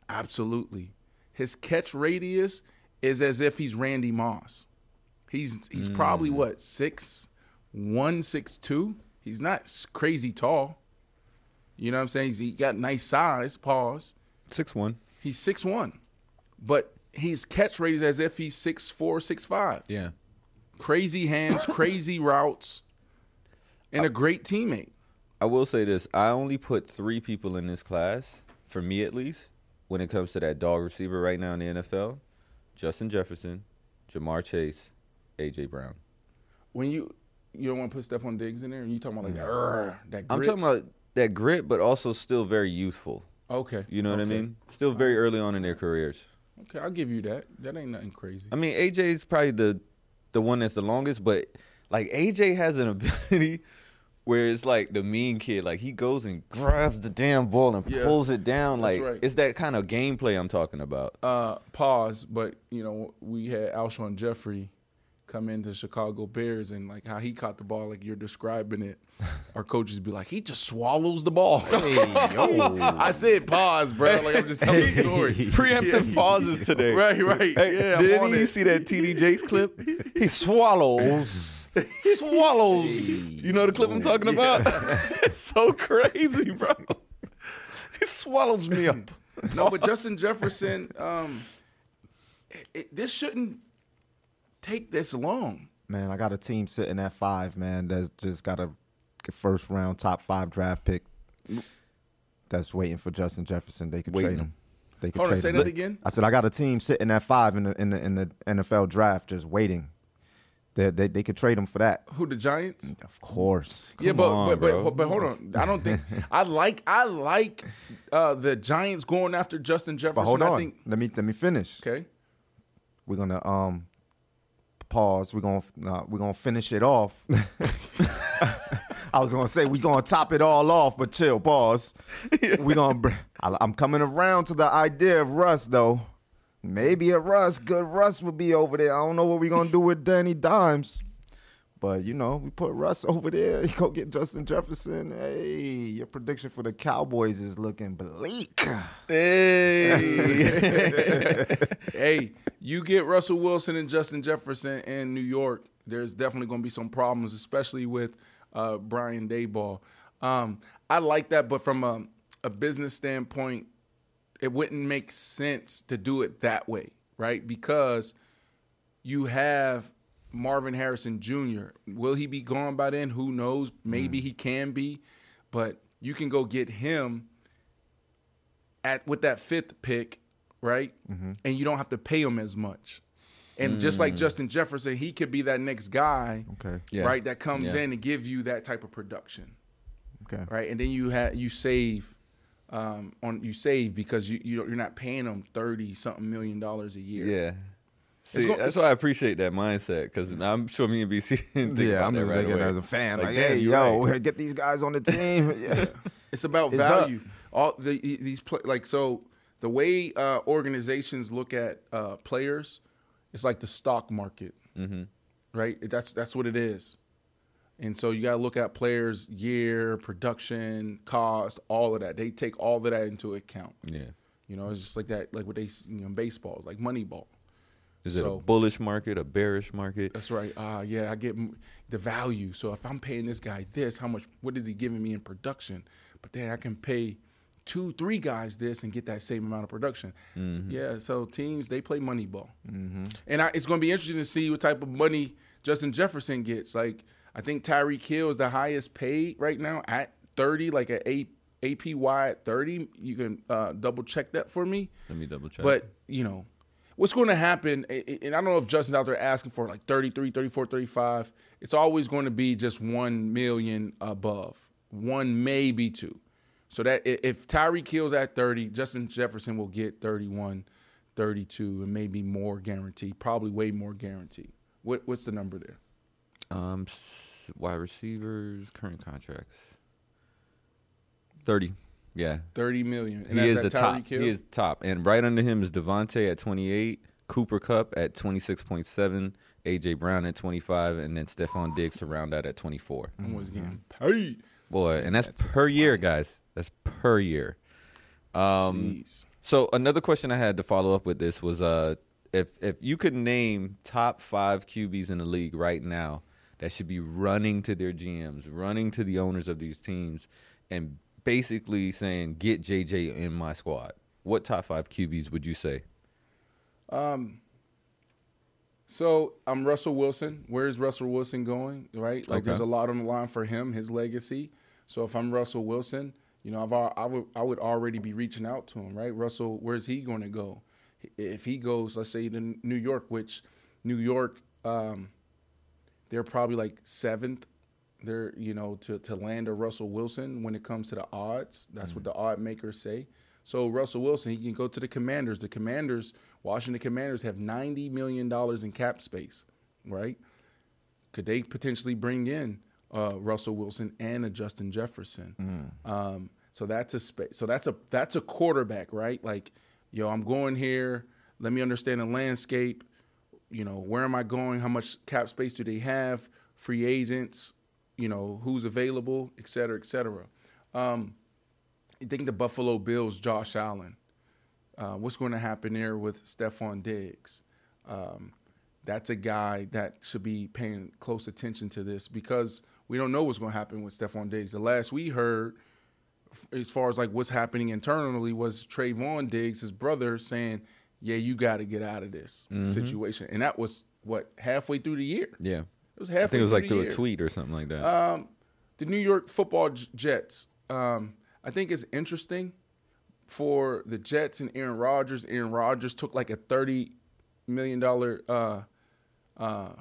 Absolutely. His catch radius is as if he's Randy Moss. He's he's probably hmm. what six one six two. He's not crazy tall. You know what I'm saying? He's, he got nice size. Pause. Six one. He's six one, but his catch rate is as if he's six four six five. Yeah. Crazy hands, crazy routes, and a great teammate. I will say this: I only put three people in this class, for me at least, when it comes to that dog receiver right now in the NFL: Justin Jefferson, Ja'Marr Chase, AJ Brown. When you you don't want to put Stefon Diggs in there, and you talking about like that, "Urgh," that I'm talking about that grit, but also still very youthful. Okay, You know what I mean? Still very early on in their careers. Okay, I'll give you that. That ain't nothing crazy. I mean, AJ's probably the the one that's the longest, but like AJ has an ability where it's like the mean kid, like he goes and grabs the damn ball and Yeah, pulls it down. Like right. it's that kind of gameplay I'm talking about. uh, pause, but you know, we had Alshon Jeffery come into Chicago Bears and like how he caught the ball, like you're describing it. Our coaches be like, he just swallows the ball. I said pause, bro. Like I'm just telling the story. Preemptive pauses today. Right, right. Hey, yeah, didn't you see that TD Jakes clip? He swallows, swallows. You know the clip I'm talking about? it's so crazy, bro. He swallows me up. No, but Justin Jefferson, um, it, it- this shouldn't take this long. Man, I got a team sitting at five, man, that's just got a first round top five draft pick that's waiting for Justin Jefferson. They could Waiting. trade him. They could Hold on, trade say him. that again? I said I got a team sitting at five in the in the, in the NFL draft just waiting. They, they they could trade him for that. Who the Giants? Of course. yeah, but, on, but, but but hold on. I don't think I like I like uh, the Giants going after Justin Jefferson. But hold I on. think let me let me finish. okay. We're gonna um pause. We're gonna uh, we're gonna finish it off. I was gonna say we're gonna top it all off, but chill. Pause. We're gonna. Br- I, I'm coming around to the idea of Russ though. Maybe a Russ, good Russ would be over there. I don't know what we're gonna do with Danny Dimes. But you know, we put Russ over there. You go get Justin Jefferson. Hey, your prediction for the Cowboys is looking bleak. Hey, hey, you get Russell Wilson and Justin Jefferson in New York. There's definitely going to be some problems, especially with uh, Brian Daboll. Um, I like that, but from a, a business standpoint, it wouldn't make sense to do it that way, right? Because you have Marvin Harrison Jr. Will he be gone by then? Who knows? Maybe mm. he can be, but you can go get him at with that fifth pick, right? Mm-hmm. And you don't have to pay him as much. And just like mm. Justin Jefferson, he could be that next guy, Okay. Yeah. right? That comes Yeah. in and give you that type of production, Okay. right? And then you have you save um, on you save because you, you don't- you're not paying them thirty something million dollars a year. Yeah. See, go- that's why I appreciate that mindset because I'm sure me and BC didn't think yeah, about I'm just right thinking away. as a fan, like, Like, hey, yo, right. get these guys on the team. yeah. It's about It's up. value. All the these pla like so the way uh, organizations look at uh, players, it's like the stock market, mm-hmm. right? That's that's what it is. And so you got to look at players' year, production, cost, all of that. They take all of that into account. Yeah. You know, it's just like that, like what they you know in baseball, like Moneyball. Is it a bullish market, a bearish market? That's right. Ah, yeah, I get the value. So if I'm paying this guy this, how much? What is he giving me in production? But then I can pay two, three guys this and get that same amount of production. Yeah. So teams they play money ball, and I, it's going to be interesting to see what type of money Justin Jefferson gets. Like I think Tyreek Hill is the highest paid right now at 30, like at A, APY at 30. You can uh, double check that for me. Let me double check. But, you know, what's going to happen, and I don't know if Justin's out there asking for like 33, 34, 35. It's always going to be just 1 million above, one, maybe two. So that if Tyreek Hill's at 30, Justin Jefferson will get 31, 32, and maybe more guaranteed. Probably way more guaranteed. What what's the number there? Um, wide receivers, current contracts. Thirty. Yeah, 30 million. And he that's is at the top. Tyreek Hill? He is top, and right under him is Davante at twenty eight, Cooper Kupp at twenty six point seven, AJ Brown at twenty five, and then Stefon Diggs to round out at twenty four. Almost getting paid. Boy, and that's per year, guys. That's per year. Um, Jeez. so another question I had to follow up with this was uh if if you could name top five QBs in the league right now that should be running to their GMs, running to the owners of these teams, and basically saying, "Get JJ in my squad." What top five QBs would you say? Um. So I'm Russell Wilson. Where's Russell Wilson going? Right? Like Okay. there's a lot on the line for him, his legacy. So if I'm Russell Wilson, you know, I've I would I would already be reaching out to him, right? Russell, where's he going to go? If he goes, let's say to New York, which New York, um, they're probably like seventh. They're you know to to land a Russell Wilson when it comes to the odds. That's what the odd makers say. So Russell Wilson, he can go to the Commanders. The Commanders, Washington Commanders, have ninety million dollars in cap space, right? Could they potentially bring in uh, Russell Wilson and a Justin Jefferson? Um, so that's a space. So that's a that's a quarterback, right? Like, yo, I'm going here. Let me understand the landscape. You know, where am I going? How much cap space do they have? Free agents. You know, who's available, et cetera, et cetera. Um, I think the Buffalo Bills, Josh Allen. Uh, what's going to happen there with Stefon Diggs? Um, that's a guy that should be paying close attention to this because we don't know what's going to happen with Stefon Diggs. The last we heard, as far as like what's happening internally, was Trevon Diggs, his brother, saying, "Yeah, you got to get out of this situation," and that was what halfway through the year. Yeah, was halfway. I think it was like through year a tweet or something like that. um, the New York Football Jets. Um, I think it's interesting for the Jets and Aaron Rodgers. Aaron Rodgers took like a thirty million dollar uh, uh,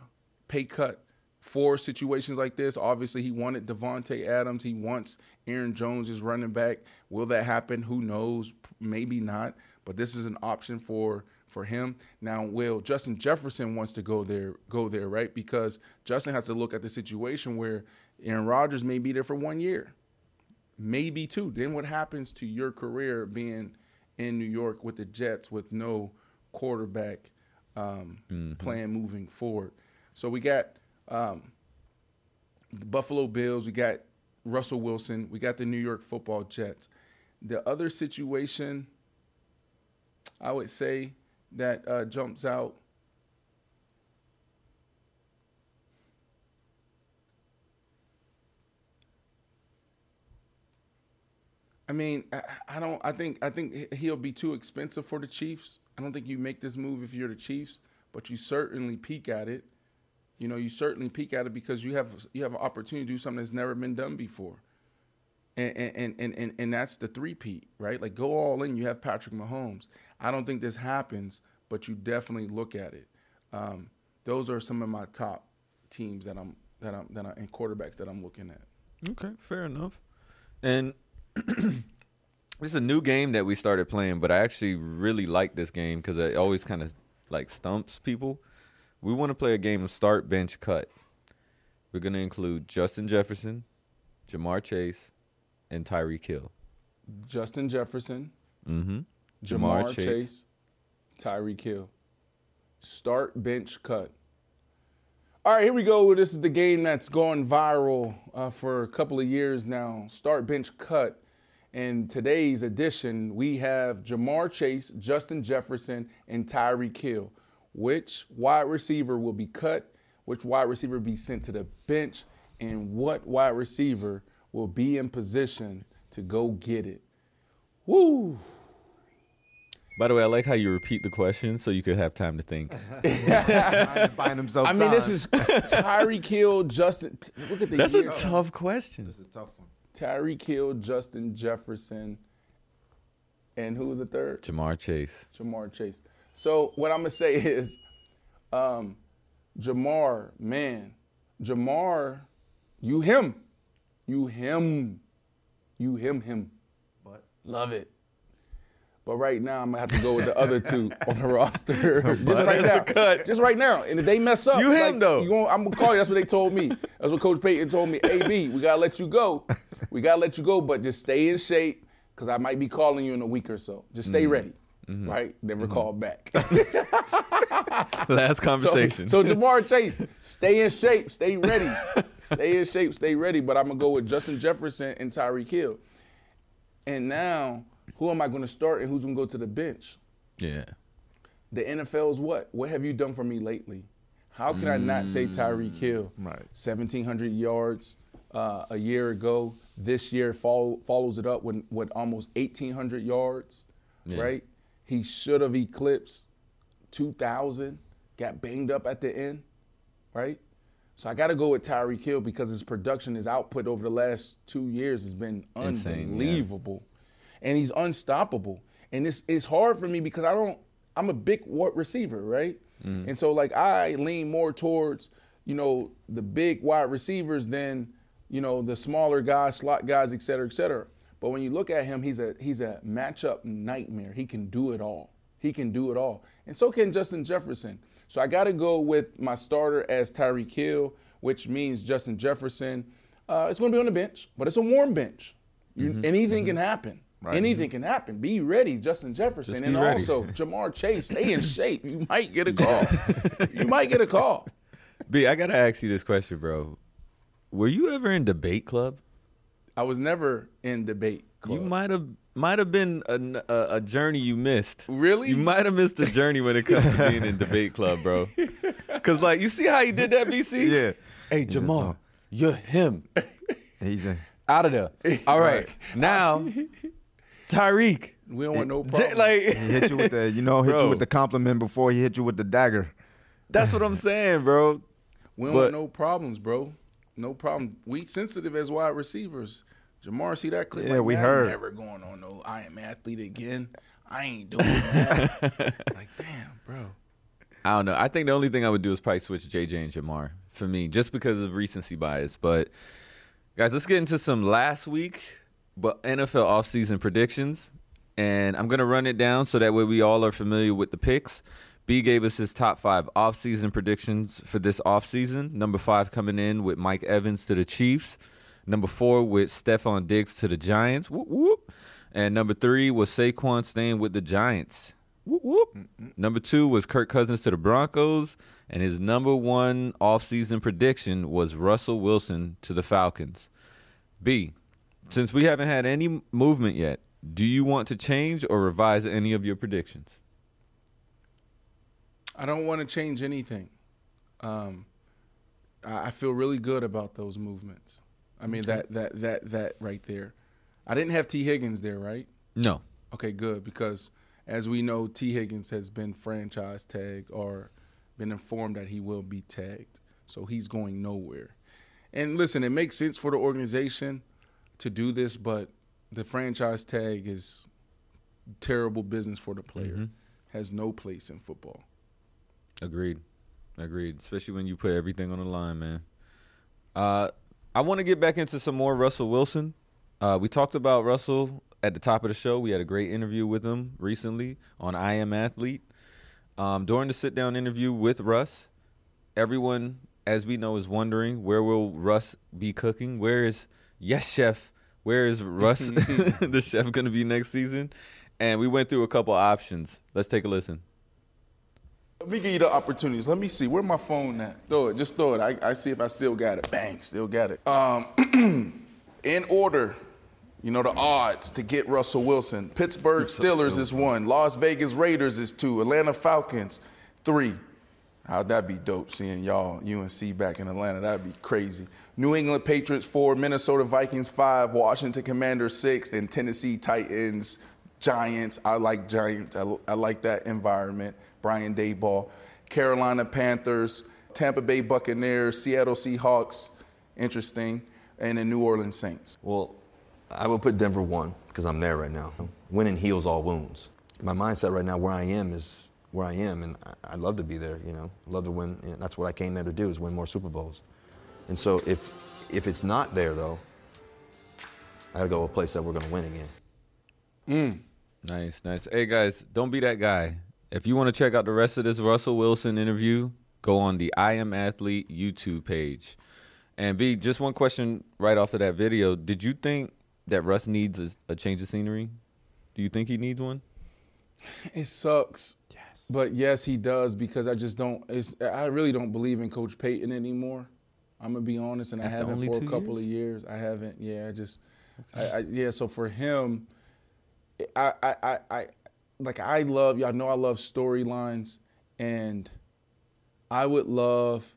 pay cut for situations like this. Obviously, he wanted Davante Adams. He wants Aaron Jones as running back. Will that happen? Who knows? Maybe not. But this is an option for for him. Now, will Justin Jefferson wants to go there? Go there, right? Because Justin has to look at the situation where Aaron Rodgers may be there for one year, maybe two. Then what happens to your career being in New York with the Jets with no quarterback um, plan moving forward? So we got um, the Buffalo Bills, we got Russell Wilson, we got the New York Football Jets. The other situation, I would say, that uh, jumps out. I mean, I, I don't. I think. I think he'll be too expensive for the Chiefs. I don't think you make this move if you're the Chiefs, but you certainly peek at it. You know, you certainly peek at it because you have you have an opportunity to do something that's never been done before, and and and and, and that's the three peat, right? Like go all in. You have Patrick Mahomes. I don't think this happens, but you definitely look at it. Um, those are some of my top teams that I'm that I'm that I, and quarterbacks that I'm looking at. Okay, fair enough. And this is a new game that we started playing, but I actually really like this game because it always kind of like stumps people. We want to play a game of start, bench, cut. We're going to include Justin Jefferson, Ja'Marr Chase, and Tyreek Hill. Justin Jefferson, Mm-hmm. Jamar, Chase, Tyreek Hill. Start, bench, cut. All right, here we go. This is the game that's gone viral uh, for a couple of years now. Start, bench, cut. In today's edition, we have Ja'Marr Chase, Justin Jefferson, and Tyreek Hill. Which wide receiver will be cut? Which wide receiver be sent to the bench? And what wide receiver will be in position to go get it? Woo! By the way, I like how you repeat the question so you could have time to think. buying himself I mean, this is Tyreek Hill, Justin. Look at the That's a tough question. This is a tough one. Tyreek Hill, Justin Jefferson, and who was the third? Ja'Marr Chase. Ja'Marr Chase. So what I'm gonna say is, um, Jamar, man, Jamar, you him, you him, you him him. But love it. But right now, I'm gonna have to go with the other two on the roster. just right now. the cut. Just right now. And if they mess up, You him, like, though. You gonna, I'm gonna call you. That's what they told me. That's what Coach Payton told me. AB, we gotta let you go. We gotta let you go, but just stay in shape, because I might be calling you in a week or so. Just stay mm. ready. Mm-hmm. Right? Never mm-hmm. called back. Last conversation. So, Ja'Marr Chase, stay in shape, stay ready, stay in shape, stay ready. But I'm gonna go with Justin Jefferson and Tyreek Hill. And now, who am I gonna start and who's gonna go to the bench? yeah. The NFL's what? What have you done for me lately? How can I not say Tyreek mm, Hill? Right. 1,700 yards uh, a year ago. This year follow, follows it up with, with almost 1,800 yards, right? He should have eclipsed 2,000, got banged up at the end, right? So I got to go with Tyreek Hill because his production, his output over the last two years has been Insane, yeah. unbelievable. And he's unstoppable. And it's, it's hard for me because I don't, I'm a big wide receiver, right? Mm. And so, like, I lean more towards, you know, the big wide receivers than, you know, the smaller guys, slot guys, et cetera, et cetera. But when you look at him, he's a he's a matchup nightmare. He can do it all. He can do it all. And so can Justin Jefferson. So I got to go with my starter as Tyreek Hill, which means Justin Jefferson. Uh, it's going to be on the bench, but it's a warm bench. You, Mm-hmm. Anything can happen. Anything can happen. Be ready, Justin Jefferson, and ready. also Ja'Marr Chase. Stay in shape. You might get a call. you might get a call. B, I gotta ask you this question, bro. Were you ever in debate club? I was never in debate. Club. You might have might have been a, a, a journey you missed. Really? You might have missed a journey when it comes to being in debate club, bro. Cause like you see how he did that, BC? Yeah. Hey Jamal, oh. you're him. He's Out of there. All right. Now, Tyreek. We don't want no problems. like he hit you with the, you know, hit Bro. you with the compliment before he hit you with the dagger. that's what I'm saying, bro. we don't but- want no problems, bro. No problem. We sensitive as wide receivers. Jamar, see that clip? Yeah, like, we man, heard. I'm never going on no I am athlete again. I ain't doing that. like, damn, bro. I don't know. I think the only thing I would do is probably switch JJ and Jamar for me, just because of recency bias. But guys, let's get into some last week, but NFL offseason predictions. And I'm gonna run it down so that way we all are familiar with the picks. B gave us his top five offseason predictions for this offseason. Number five coming in with Mike Evans to the Chiefs. Number four with Stefon Diggs to the Giants. Whoop, whoop. And number three was Saquon staying with the Giants. Whoop, whoop. Number two was Kirk Cousins to the Broncos. And his number one offseason prediction was Russell Wilson to the Falcons. B, since we haven't had any movement yet, do you want to change or revise any of your predictions? I don't want to change anything. Um, I I feel really good about those movements. I mean that that that that right there. I didn't have Tee Higgins there, right? No. Okay, good because as we know, Tee Higgins has been franchise tagged or been informed that he will be tagged, so he's going nowhere. And listen, it makes sense for the organization to do this, but the franchise tag is terrible business for the player. Has no place in football. Agreed. Agreed. Especially when you put everything on the line, man. Uh, I want to get back into some more Russell Wilson. Uh, we talked about Russell at the top of the show. We had a great interview with him recently on I Am Athlete. Um, during the sit down interview with Russ, everyone, as we know, is wondering where will Russ be cooking? Where is Yes Chef? Where is Russ, the chef, going to be next season? And we went through a couple options. Let's take a listen. Let me give you the opportunities. Let me see. Where my phone at? Throw it. Just throw it. I, I see if I still got it. Bang. Still got it. Um, in order, you know, the odds to get Russell Wilson. Pittsburgh Steelers is one. Las Vegas Raiders is two. Atlanta Falcons, three. How'd that be dope seeing y'all UNC back in Atlanta? That'd be crazy. New England Patriots four, Minnesota Vikings five, Washington Commanders six, and Tennessee Titans, Giants. I like Giants. I, I like that environment. Brian Daboll. Carolina Panthers, Tampa Bay Buccaneers, Seattle Seahawks. Interesting. And the New Orleans Saints. Well, I would put Denver one because I'm there right now. Winning heals all wounds. My mindset right now, where I am, is where I am, and I- I'd love to be there. You know, love to win. and that's what I came there to do: is win more Super Bowls. And so, if if it's not there though, I got to go to a place that we're going to win again. Mm. Nice, nice. Hey guys, don't be that guy. If you want to check out the rest of this Russell Wilson interview, go on the I Am Athlete YouTube page. And B, just one question right off of that video: Did you think that Russ needs a, a change of scenery? Do you think he needs one? It sucks. Yes. But yes, he does because I just don't. It's, I really don't believe in Coach Payton anymore. I'm gonna be honest, and I haven't for a two couple of years. I haven't. Yeah, I just. I, I, yeah. So for him, I, I, I, I, like I love y'all know I love storylines, and I would love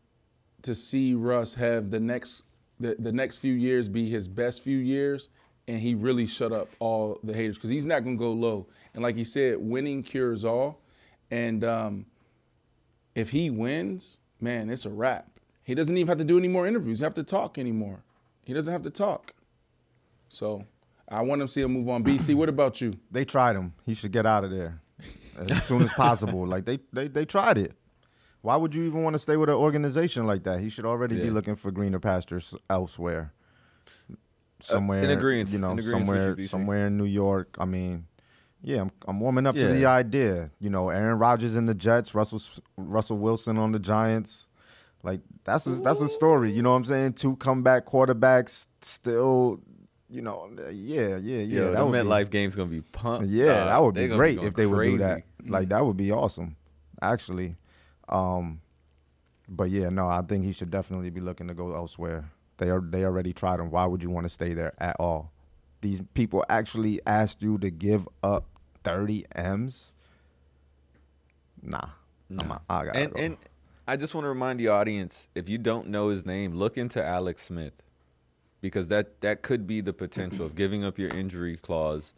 to see Russ have the next the, the next few years be his best few years and he really shut up all the haters because he's not to go low. And like he said, winning cures all. And um, if he wins, man, it's a wrap. He doesn't even have to do any more interviews. He have to talk anymore. He doesn't have to talk. So I want to see him move on. BC, what about you? They tried him. He should get out of there as soon as possible. like they, they, they tried it. Why would you even want to stay with an organization like that? He should already be looking for greener pastures elsewhere. Uh, somewhere, in agreeance. you know, In somewhere, somewhere in New York. I mean, yeah, I'm, I'm warming up Yeah. to the idea. You know, Aaron Rodgers in the Jets, Russell Russell Wilson on the Giants. Like that's a, that's a story. You know what I'm saying? Two comeback quarterbacks still. You know, yeah, yeah, yeah. Yo, that be- MetLife game's gonna be pumped. yeah, that would be great going if they would do that. crazy. Like that would be awesome, actually. Um, but yeah, no, I think he should definitely be looking to go elsewhere. They are they already tried him. Why would you want to stay there at all? These people actually asked you to give up thirty m's. Nah, out. I gotta and go. and I just want to remind the audience: if you don't know his name, look into Alex Smith, because that that could be the potential of giving up your injury clause,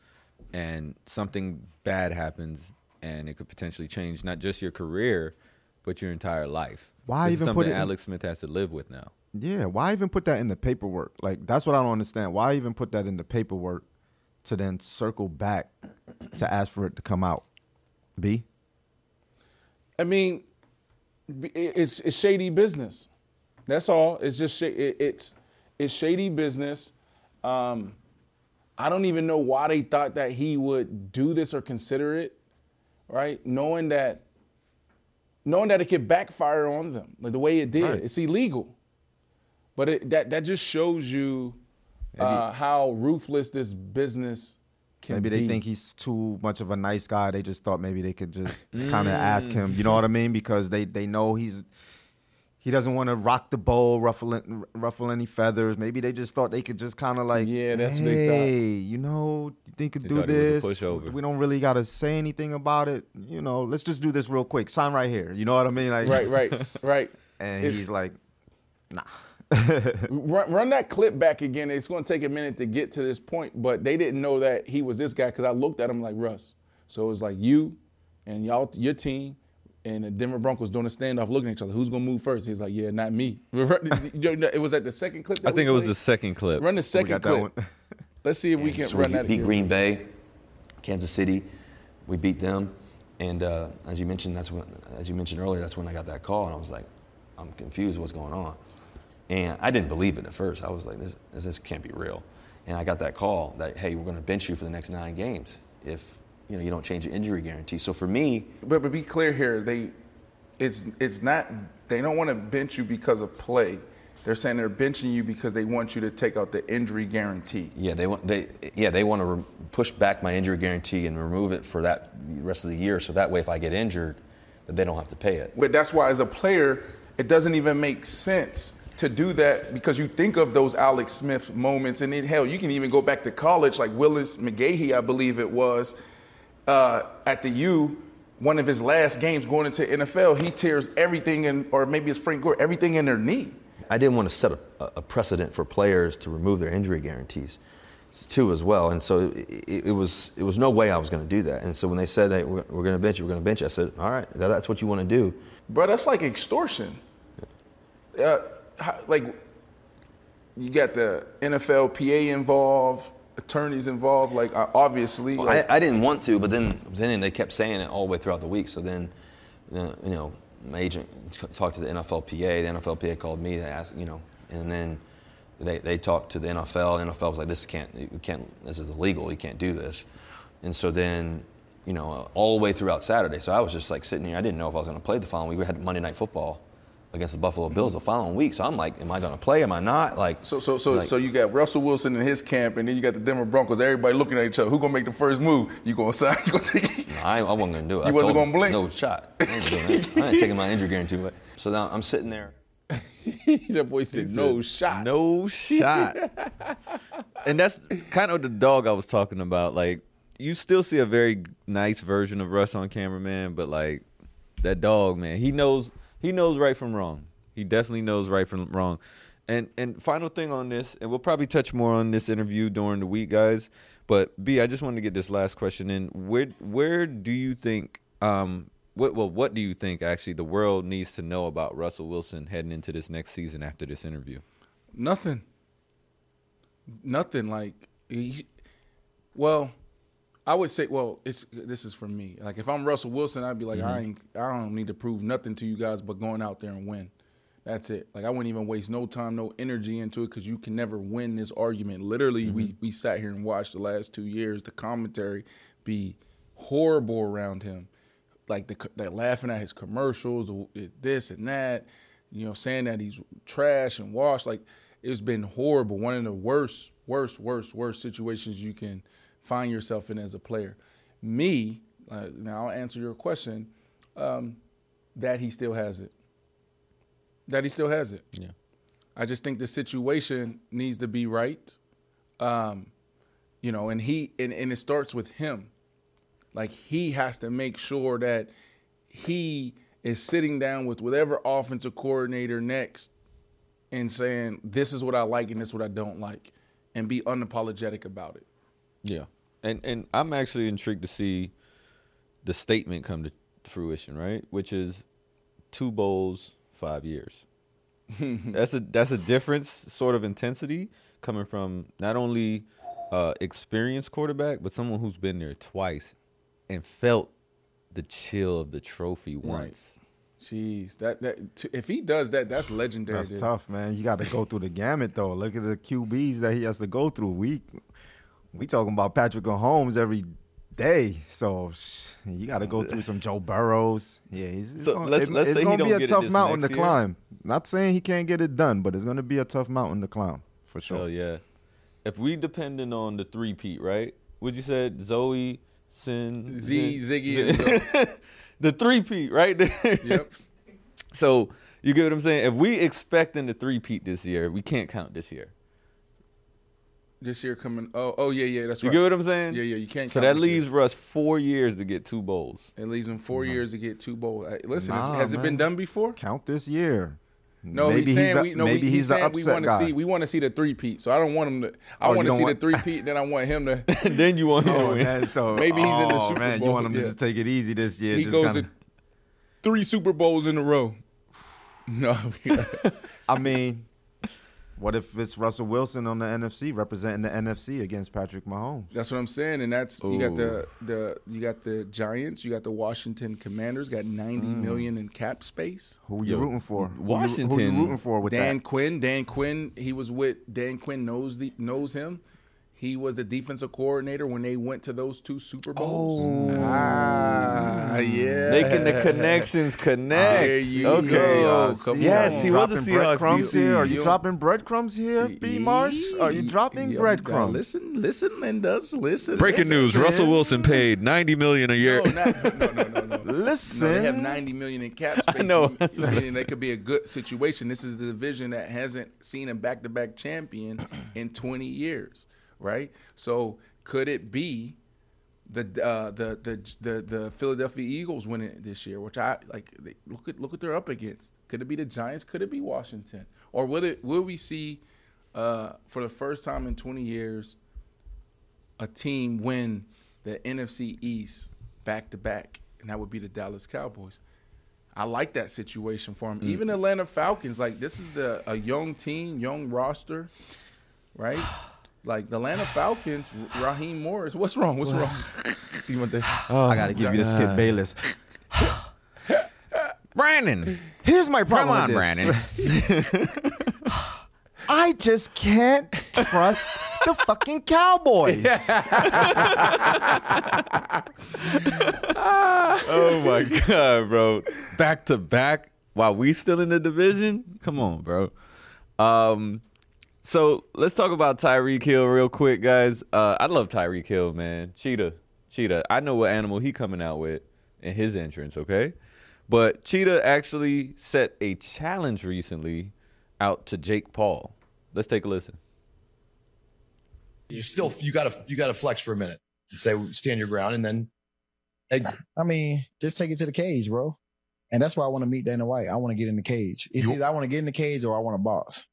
and something bad happens, and it could potentially change not just your career, but your entire life. Why This is even put something it in- Alex Smith has to live with now? Yeah, why even put that in the paperwork? Like that's what I don't understand. Why even put that in the paperwork to then circle back to ask for it to come out? B. I mean, it's it's shady business. That's all. It's just sh- it, it's it's shady business. Um, I don't even know why they thought that he would do this or consider it, right? Knowing that knowing that it could backfire on them, like the way it did. Right. It's illegal. But it, that that just shows you uh, how ruthless this business can be. Maybe they be. think he's too much of a nice guy. They just thought maybe they could just kind of Mm. ask him. You know what I mean? Because they they know he's he doesn't want to rock the boat, ruffle ruffle any feathers. Maybe they just thought they could just kind of like, Yeah, that's hey, what they thought. you know, you think could They do thought he was a this? We don't really got to say anything about it. You know, let's just do this real quick. Sign right here. You know what I mean? Like, right, right, right. And It's- he's like, nah. run, run that clip back again. It's going to take a minute to get to this point, but they didn't know that he was this guy because I looked at him like Russ. So it was like you and y'all, your team, and the Denver Broncos doing a standoff, looking at each other. Who's going to move first? He's like, yeah, not me. it was at the second clip. That I think it was the second clip. Run the second clip. Let's see if we can so run we that beat again. Green Bay, Kansas City. We beat them, and uh, as you mentioned, that's when, as you mentioned earlier, that's when I got that call, and I was like, I'm confused. What's going on? And I didn't believe it at first. I was like, this, this, this can't be real. And I got that call that, hey, we're going to bench you for the next nine games if you know you don't change your injury guarantee. So for me, But but be clear here, they it's it's not they don't want to bench you because of play. They're saying they're benching you because they want you to take out the injury guarantee. Yeah, they want they yeah they want to re- push back my injury guarantee and remove it for that rest of the year. So that way, if I get injured, that they don't have to pay it. But that's why, as a player, it doesn't even make sense to do that because you think of those Alex Smith moments, and then hell, you can even go back to college, like Willis McGahee, I believe it was, uh, at the U. One of his last games going into NFL, he tears everything in, or maybe it's Frank Gore, everything in their knee. I didn't want to set a, a precedent for players to remove their injury guarantees too as well. And so it, it was it was no way I was going to do that. And so when they said, "Hey, we're, we're going to bench you, we're going to bench," you," I said, "All right, that, that's what you want to do." Bro, that's like extortion. Uh, how, like, you got the NFLPA involved, attorneys involved. Like, obviously, Well, like, I, I didn't want to, but then then they kept saying it all the way throughout the week. So then, you know, my agent talked to the NFLPA. The NFLPA called me to ask, you know, and then they, they talked to the NFL. The NFL was like, "This can't, you can't. This is illegal. You can't do this." And so then, you know, all the way throughout Saturday. So I was just like sitting here. I didn't know if I was going to play the following week. We had Monday Night Football against the Buffalo Bills the following week. So I'm like, am I going to play? Am I not? Like, So so so like, so you got Russell Wilson in his camp, and then you got the Denver Broncos. Everybody looking at each other. Who gonna make the first move? You gonna sign? You gonna take? I, I wasn't going to do it. You I wasn't gonna blink? No shot. I ain't, doing that. I ain't taking my injury guarantee. But so now I'm sitting there. that boy said no shot. No shot. and that's kind of the dog I was talking about. Like, you still see a very nice version of Russ on camera, man, but like that dog, man, he knows he knows right from wrong. He definitely knows right from wrong. And and final thing on this, and we'll probably touch more on this interview during the week, guys. But B, I just wanted to get this last question in. Where where do you think um what well what do you think actually the world needs to know about Russell Wilson heading into this next season after this interview? Nothing. Nothing like he, well, I would say well, it's this is for me. Like if I'm Russell Wilson, I'd be like I mm-hmm. ain't I don't need to prove nothing to you guys but going out there and win. That's it. Like I wouldn't even waste no time, no energy into it because you can never win this argument. Literally, we mm-hmm. we sat here and watched the last two years the commentary be horrible around him. Like the, they're laughing at his commercials, this and that. You know, saying that he's trash and washed. Like it's been horrible. One of the worst, worst, worst, worst situations you can find yourself in as a player. Me, uh, now I'll answer your question. Um, that he still has it. That he still has it. Yeah. I just think the situation needs to be right. Um, you know, and he and, and it starts with him. Like he has to make sure that he is sitting down with whatever offensive coordinator next and saying, This is what I like and this is what I don't like, and be unapologetic about it. Yeah, and and I'm actually intrigued to see the statement come to fruition, right? Which is two bowls, five years. that's a that's a difference sort of intensity coming from not only uh, experienced quarterback, but someone who's been there twice and felt the chill of the trophy once. Jeez, that that t- if he does that, that's legendary. That's dude. tough, man. You got to go through the gamut though. Look at the QBs that he has to go through. We we talking about Patrick Mahomes every day, so sh- you got to go through some Joe Burrows. Yeah, he's, it's So gonna, let's- it- let's it's say he gonna don't be a tough mountain to year. climb. Not saying he can't get it done, but it's gonna be a tough mountain to climb for sure. Hell yeah. If we depending on the three Pete, right? Would you said Zoe, Sin, Z, Zin- Ziggy, and Zin- the three Pete, right there. Yep. So you get what I'm saying? If we expecting the three Pete this year, we can't count this year. This year coming. Oh, oh yeah, yeah. That's You right. get what I'm saying? Yeah, yeah. You can't. So that this year. leaves Russ four years to get two bowls. It leaves him 4 mm-hmm. years to get two bowls. Hey, Listen, has- Nah, has it been done before? Count this year. No, maybe he's saying the, we. No, maybe he's, he's, the saying we want to see. We want to see the three Pete. So I don't want him to. I Oh, want to see want- the three Pete. Then I want him to. Then you want oh, him to Oh, win. man, so Maybe he's in the oh, Super man, Bowl, You want him to yeah. just take it easy this year. he just goes kinda- to three Super Bowls in a row. No, I mean, what if it's Russell Wilson on the NFC representing the NFC against Patrick Mahomes? that's what I'm saying. And that's you got the the you got the Giants. You got the Washington Commanders. Got 90 mm. million in cap space. Who you Yo, rooting for? Who you- Who Washington- you rooting for with Dan that? Quinn. Dan Quinn. He was with Dan Quinn. Knows the knows him. He was the defensive coordinator when they went to those two Super Bowls. Oh. Ah, yeah. Making the connections connect. There you okay. go. I Come Yes, on. he was a Seahawks here. Are you You- dropping breadcrumbs here, B. Marsh? Are you dropping Yeah, breadcrumbs? Listen, listen, Lindas. Listen. Breaking news. Russell Wilson paid ninety million a year. No, not, no, no, no, no. Listen. No, they have 90 million in cap space. know. Meaning that could be a good situation. This is the division that hasn't seen a back-to-back champion in 20 years, right? So could it be the uh, the, the the the Philadelphia Eagles winning it this year? Which I like. They, look at look what they're up against. Could it be the Giants? Could it be Washington? Or will it? Will we see uh, for the first time in 20 years a team win the NFC East back to back, and that would be the Dallas Cowboys. I like that situation for Mm. them. Even Atlanta Falcons, like this is a, a young team, young roster, right? Like the Atlanta Falcons, Raheem Morris. What's wrong? What's wrong? you want that? I got to give you the Skip Bayless. Brandon, Here's my problem. come on. Brandon. I just can't trust the fucking Cowboys. oh my god, bro! Back to back while we still in the division. Come on, bro. Um, so let's talk about Tyreek Hill real quick, guys. Uh, I love Tyreek Hill, man. Cheetah, Cheetah. I know what animal he coming out with in his entrance. Okay, but Cheetah actually set a challenge recently out to Jake Paul. Let's take a listen. You still you gotta you gotta flex for a minute and say stand your ground and then exit. I mean, just take it to the cage, bro. And that's why I want to meet Dana White. I want to get in the cage. It's You- either I want to get in the cage or I want to box.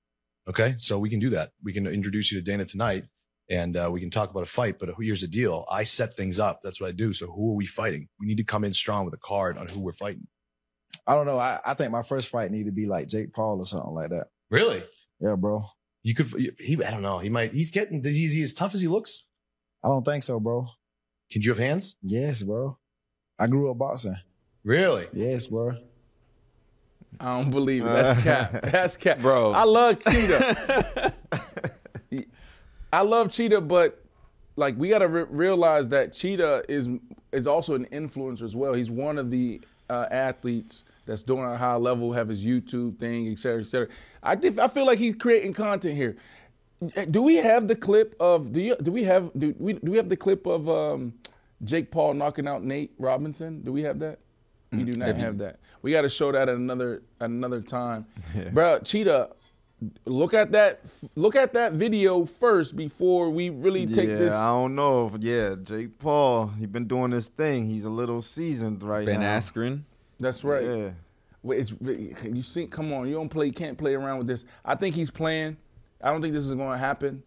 Okay, so we can do that. We can introduce you to Dana tonight, and uh, we can talk about a fight. But here's the deal: I set things up. That's what I do. So who are we fighting? We need to come in strong with a card on who we're fighting. I don't know. I, I think my first fight need to be like Jake Paul or something like that. Really? Yeah, bro. You could. He. I don't know. He might. He's getting. He's, he's as tough as he looks. I don't think so, bro. Can you have hands? Yes, bro. I grew up boxing. Really? Yes, bro. I don't believe it. That's cap. That's cap, Bro. I love Cheetah. I love Cheetah, but like we got to re- realize that Cheetah is is also an influencer as well. He's one of the uh, athletes that's doing a high level, have his YouTube thing, et cetera, et cetera. I I feel like he's creating content here. Do we have the clip of do you do we have do we do we have the clip of um, Jake Paul knocking out Nate Robinson? Do we have that? We do not have that. We got to show that at another at another time, bro. Cheetah, look at that look at that video first before we really take yeah, this. I don't know. If, yeah, Jake Paul, he been doing this thing. He's a little seasoned right Ben now. Askren. That's right. Yeah. Wait, It's you see. Come on, you don't play. you Can't play around with this. I think he's playing. I don't think this is going to happen.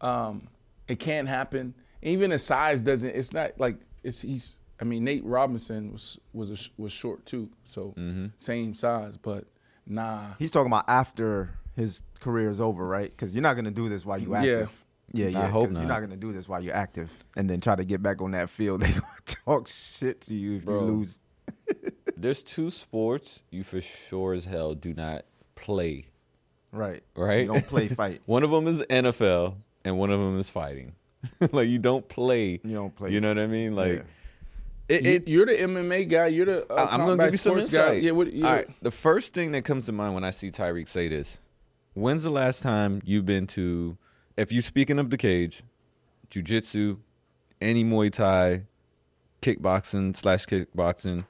Um, it can't happen. Even his size doesn't. It's not like it's he's. I mean, Nate Robinson was was a, was short too, so mm-hmm. same size. But nah, He's talking about after his career is over, right? Because you're not gonna do this while you Yeah. active. Yeah, yeah. yeah. I hope 'cause You're not. not gonna do this while you're active, and then try to get back on that field. They gonna talk shit to you if Bro. you lose. There's two sports you for sure as hell do not play. Right. Right? You don't play fight. One of them is NFL, and one of them is fighting. like you don't play. You don't play. You know what I mean? Like Yeah. It, it, you're the MMA guy. You're the uh, I'm gonna give you some insight. guy. Yeah, what, yeah. All right. The first thing that comes to mind when I see Tyreek say this: When's the last time you've been to? If you're speaking of the cage, jujitsu, any Muay Thai, kickboxing slash kickboxing.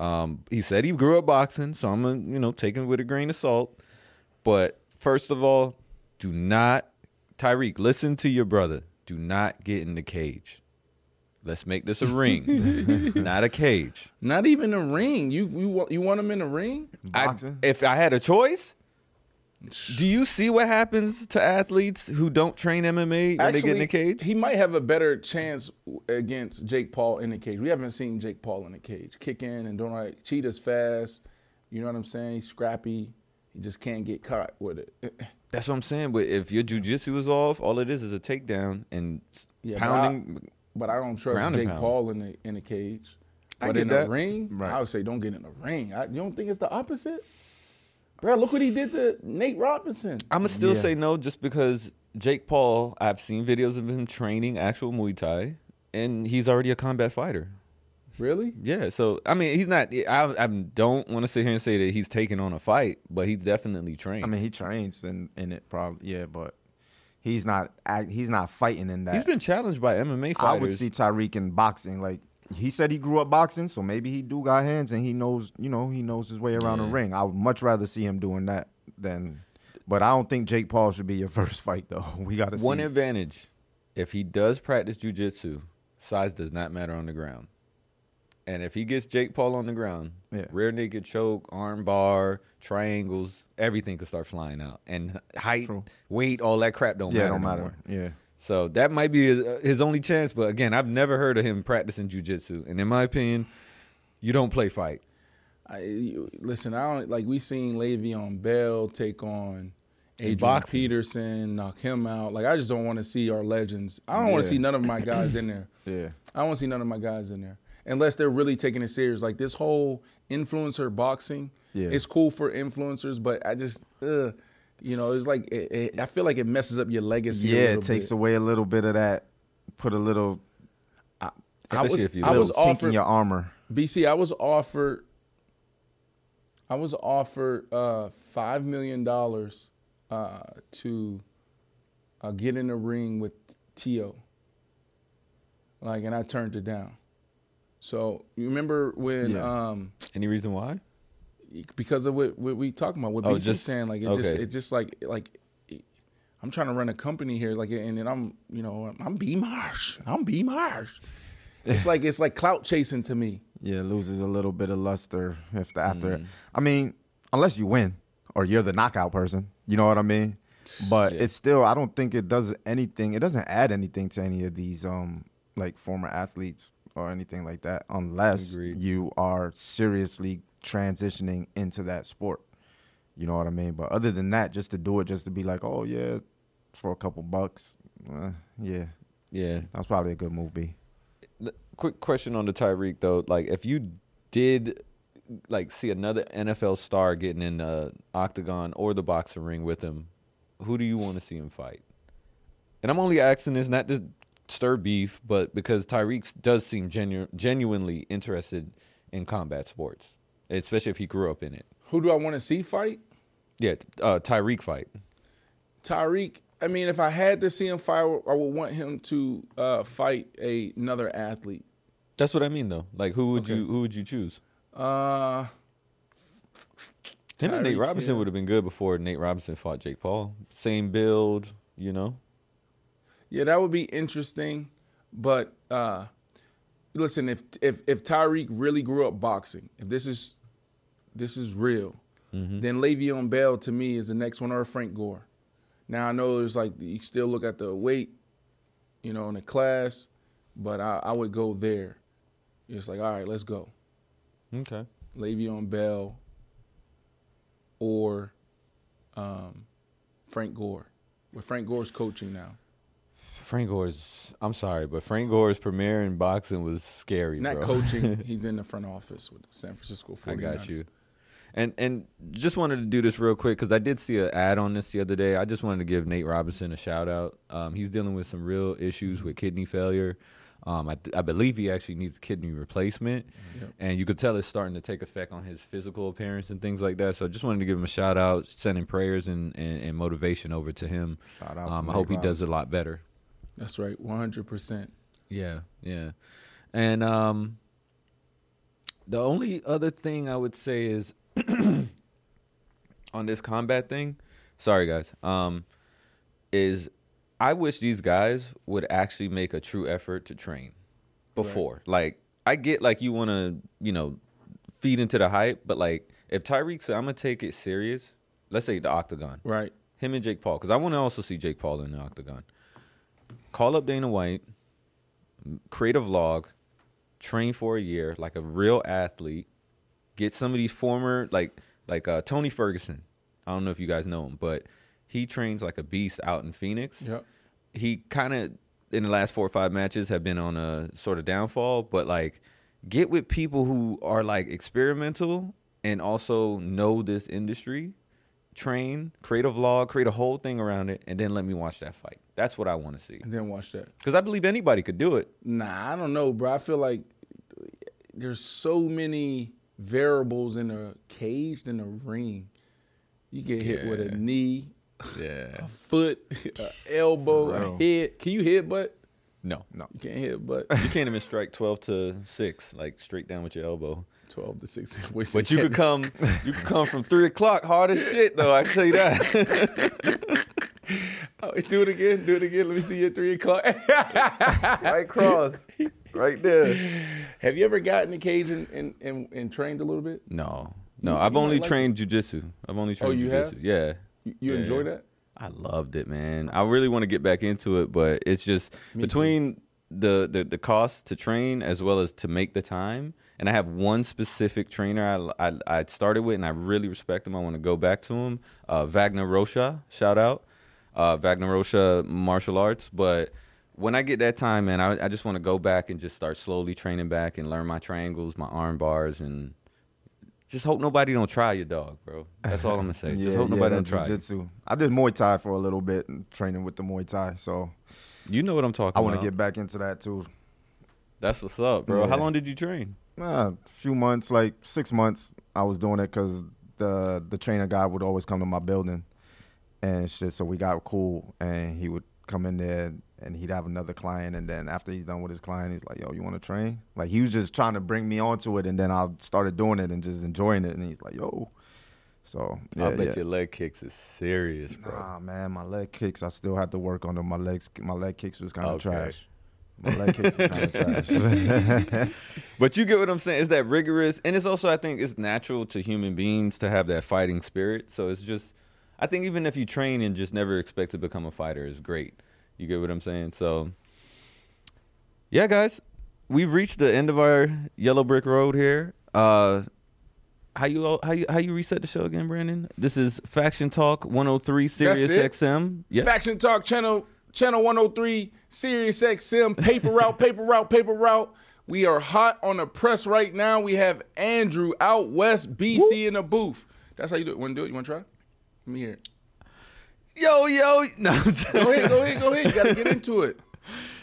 Um, he said he grew up boxing, so I'm gonna you know take him with a grain of salt. But first of all, do not Tyreek listen to your brother. Do not get in the cage. Let's make this a ring, not a cage. Not even a ring. You you want you want him in a ring? I- Boxing? if I had a choice, do you see what happens to athletes who don't train MMA when they get in the cage? He might have a better chance against Jake Paul in the cage. We haven't seen Jake Paul in the cage. Kick in and don't like Cheetah's fast. You know what I'm saying? He's scrappy. He just can't get caught with it. That's what I'm saying. But if your jujitsu is off, all it is is a takedown and Yeah, but pounding. But I don't trust Ground Jake pound. Paul in the in the cage. I But get in that. a ring, Right. I would say don't get in the ring. I, you don't think it's the opposite? Bro, look what he did to Nate Robinson. I'm gonna still Yeah. say no, just because Jake Paul. I've seen videos of him training actual Muay Thai, and he's already a combat fighter. Really? Yeah, so I mean, he's not. I, I don't want to sit here and say that he's taking on a fight, but he's definitely trained. I mean, he trains in, in it probably. Yeah, but he's not. act- He's not fighting in that. he's been challenged by MMA fighters. I would see Tyreek in boxing. Like he said, he grew up boxing, so maybe he do got hands and he knows. You know, he knows his way around the ring. I would much rather see him doing that than. But I don't think Jake Paul should be your first fight though. We got to see. One advantage, if he does practice jujitsu, size does not matter on the ground. And if he gets Jake Paul on the ground, Yeah. rear naked choke, arm bar, triangles, everything could start flying out. And height, True. weight, all that crap don't yeah, matter. don't no matter. more. Yeah. So that might be his, uh, his only chance. But again, I've never heard of him practicing jujitsu. And in my opinion, you don't play fight. I, you- listen, I don't like we seen Le'Veon Bell take on Adrian boxing. Peterson, knock him out. Like I just don't want to see our legends. I don't want to see none of my guys in there. Yeah. I don't want to see none of my guys in there unless they're really taking it serious. Like this whole influencer boxing, Yeah. it's cool for influencers, but I just, uh, You know, it's like it, it, I feel like it messes up your legacy. Yeah, it takes bit. away a little bit of that. Put a little, I Especially was, if you I was offered your armor. BC. I was offered. I was offered uh, five million dollars uh, to uh, get in the ring with Tio. Like, and I turned it down. So you remember when Yeah. um, Any reason why? because of what, what we talking about, what Oh, BC just- saying, like it just it just like like I'm trying to run a company here, like and then I'm you know I'm B Marsh, I'm B Marsh. It's like it's like clout chasing to me. Yeah, it loses a little bit of luster if the after. Mm. I mean, unless you win or you're the knockout person, you know what I mean. But Yeah. it's still, I don't think it does anything. It doesn't add anything to any of these um like former athletes or anything like that, unless Agreed. you are seriously transitioning into that sport. You know what I mean? But other than that, just to do it, just to be like, oh yeah, for a couple bucks, uh, yeah, Yeah. that's probably a good move. B. Quick question on the Tyreek though. Like, if you did like see another NFL star getting in the octagon or the boxing ring with him, who do you want to see him fight? And I'm only asking this not to stir beef, but because Tyreek does seem genu- genuinely interested in combat sports, especially if he grew up in it. Who do I want to see fight? Yeah, uh, Tyreek fight. Tyreek. I mean, if I had to see him fight, I would want him to uh, fight a, another athlete. That's what I mean though. Like, who would Okay. you who would you choose? Uh, Him and Nate Robinson Hill. would have been good before Nate Robinson fought Jake Paul. Same build, you know. Yeah, that would be interesting. But uh, listen, if if if Tyreek really grew up boxing, if this is this is real, then Le'Veon Bell to me is the next one, or Frank Gore. Now I know there's like you still look at the weight, you know, in the class, but I, I would go there. It's like, all right, let's go. Okay. Le'Veon Bell or um, Frank Gore. With Frank Gore's coaching now. Frank Gore's. I'm sorry, but Frank Gore's premiere in boxing was scary, Not bro. coaching, he's in the front office with the San Francisco 49ers. I got you. And and just wanted to do this real quick because I did see an ad on this the other day. I just wanted to give Nate Robinson a shout out. Um, he's dealing with some real issues with kidney failure. Um, I, I believe he actually needs kidney replacement, and you could tell it's starting to take effect on his physical appearance and things like that. So I just wanted to give him a shout out, sending prayers and, and, and motivation over to him. Shout out to Um, I hope he does a lot better. That's right, 100%. Yeah, yeah. And um the only other thing I would say is on this combat thing, sorry guys, um is I wish these guys would actually make a true effort to train before. Like I get like you want to, you know, feed into the hype, but like if Tyreek said I'm going to take it serious, let's say the octagon. Right. Him and Jake Paul cuz I want to also see Jake Paul in the octagon. Call up Dana White, create a vlog, train for a year like a real athlete, get some of these former like like uh, Tony Ferguson. I don't know if you guys know him, but he trains like a beast out in Phoenix. Yep. He kind of in the last four or five matches have been on a sort of downfall, but like get with people who are like experimental and also know this industry. Train, create a vlog, create a whole thing around it, and then let me watch that fight. That's what I want to see. And then watch that. Because I believe anybody could do it. Nah, I don't know, bro. I feel like there's so many variables in a cage than a ring. You get hit with a knee, Yeah. a foot, an elbow, Bro. a head. Can you hit butt? No. No. You can't hit butt. You can't even strike 12 to 6, like straight down with your elbow. 12 to 6. Wait, But you could come you could come from 3 o'clock hard as shit, though. I tell you that. Oh, do it again. Do it again. Let me see your three o'clock. right cross. Right there. Have you ever gotten the cage and, and, and, and trained a little bit? No. No, You- I've you only like trained jujitsu. I've only oh, trained Oh, you jujitsu. have? Yeah. You, you Yeah, enjoy that? I loved it, man. I really want to get back into it, but it's just between the, the the cost to train as well as to make the time. And I have one specific trainer I, I, I started with, and I really respect him. I want to go back to him. Uh, Wagner Rocha, shout out. Uh, Wagner Rocha martial arts. But when I get that time, man, I, I just want to go back and just start slowly training back and learn my triangles, my arm bars, and just hope nobody don't try your dog, bro. That's all I'm gonna say. just hope nobody don't try. Jiu-jitsu. I did Muay Thai for a little bit, and training with the Muay Thai. So You know what I'm talking I want to get back into that too. That's what's up, bro. How long did you train? Uh, a few months, like six months, I was doing it because the the trainer guy would always come to my building and shit. So we got cool, and he would come in there and he'd have another client, and then after he's done with his client, he's like, "Yo, you want to train?" Like he was just trying to bring me onto it, and then I started doing it and just enjoying it, and he's like, "Yo." So yeah, I bet yeah. your leg kicks is serious, bro. Nah, man, my leg kicks. I still had to work on them. My legs, my leg kicks was kind of Okay. trash. My leg kicks was kind of trash. But you get what I'm saying? It's that rigorous, and it's also I think it's natural to human beings to have that fighting spirit. So it's just, I think even if you train and just never expect to become a fighter is great. You get what I'm saying? So, yeah, guys, we've reached the end of our yellow brick road here. Uh, how you all- how you how you reset the show again, Brandon? This is Faction Talk 103 Sirius. XM. Yeah. Faction Talk channel channel 103 Sirius XM paper route paper route paper route. We are hot on the press right now. We have Andrew out west BC in the booth. That's how you do it. Want to do it? You want to try? Let me hear it. Yo yo. No, Go ahead, go ahead, go ahead. You got to get into it.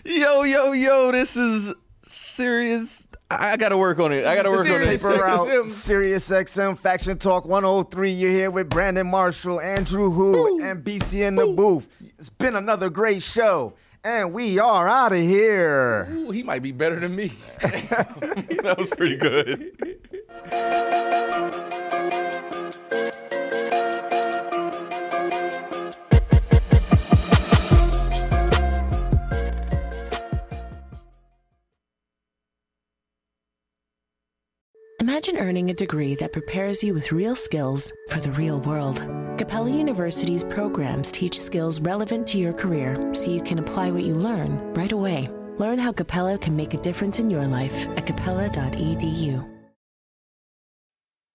Yo, yo, yo, this is serious. I, I gotta work on it. I gotta work on it. Serious Paper out, XM. Sirius XM Faction Talk 103. You're here with Brandon Marshall, Andrew Hu, and BC in the booth. It's been another great show, and we are out of here. Ooh, he might be better than me. that was pretty good. Imagine earning a degree that prepares you with real skills for the real world. Capella University's programs teach skills relevant to your career so you can apply what you learn right away. Learn how Capella can make a difference in your life at capella.edu.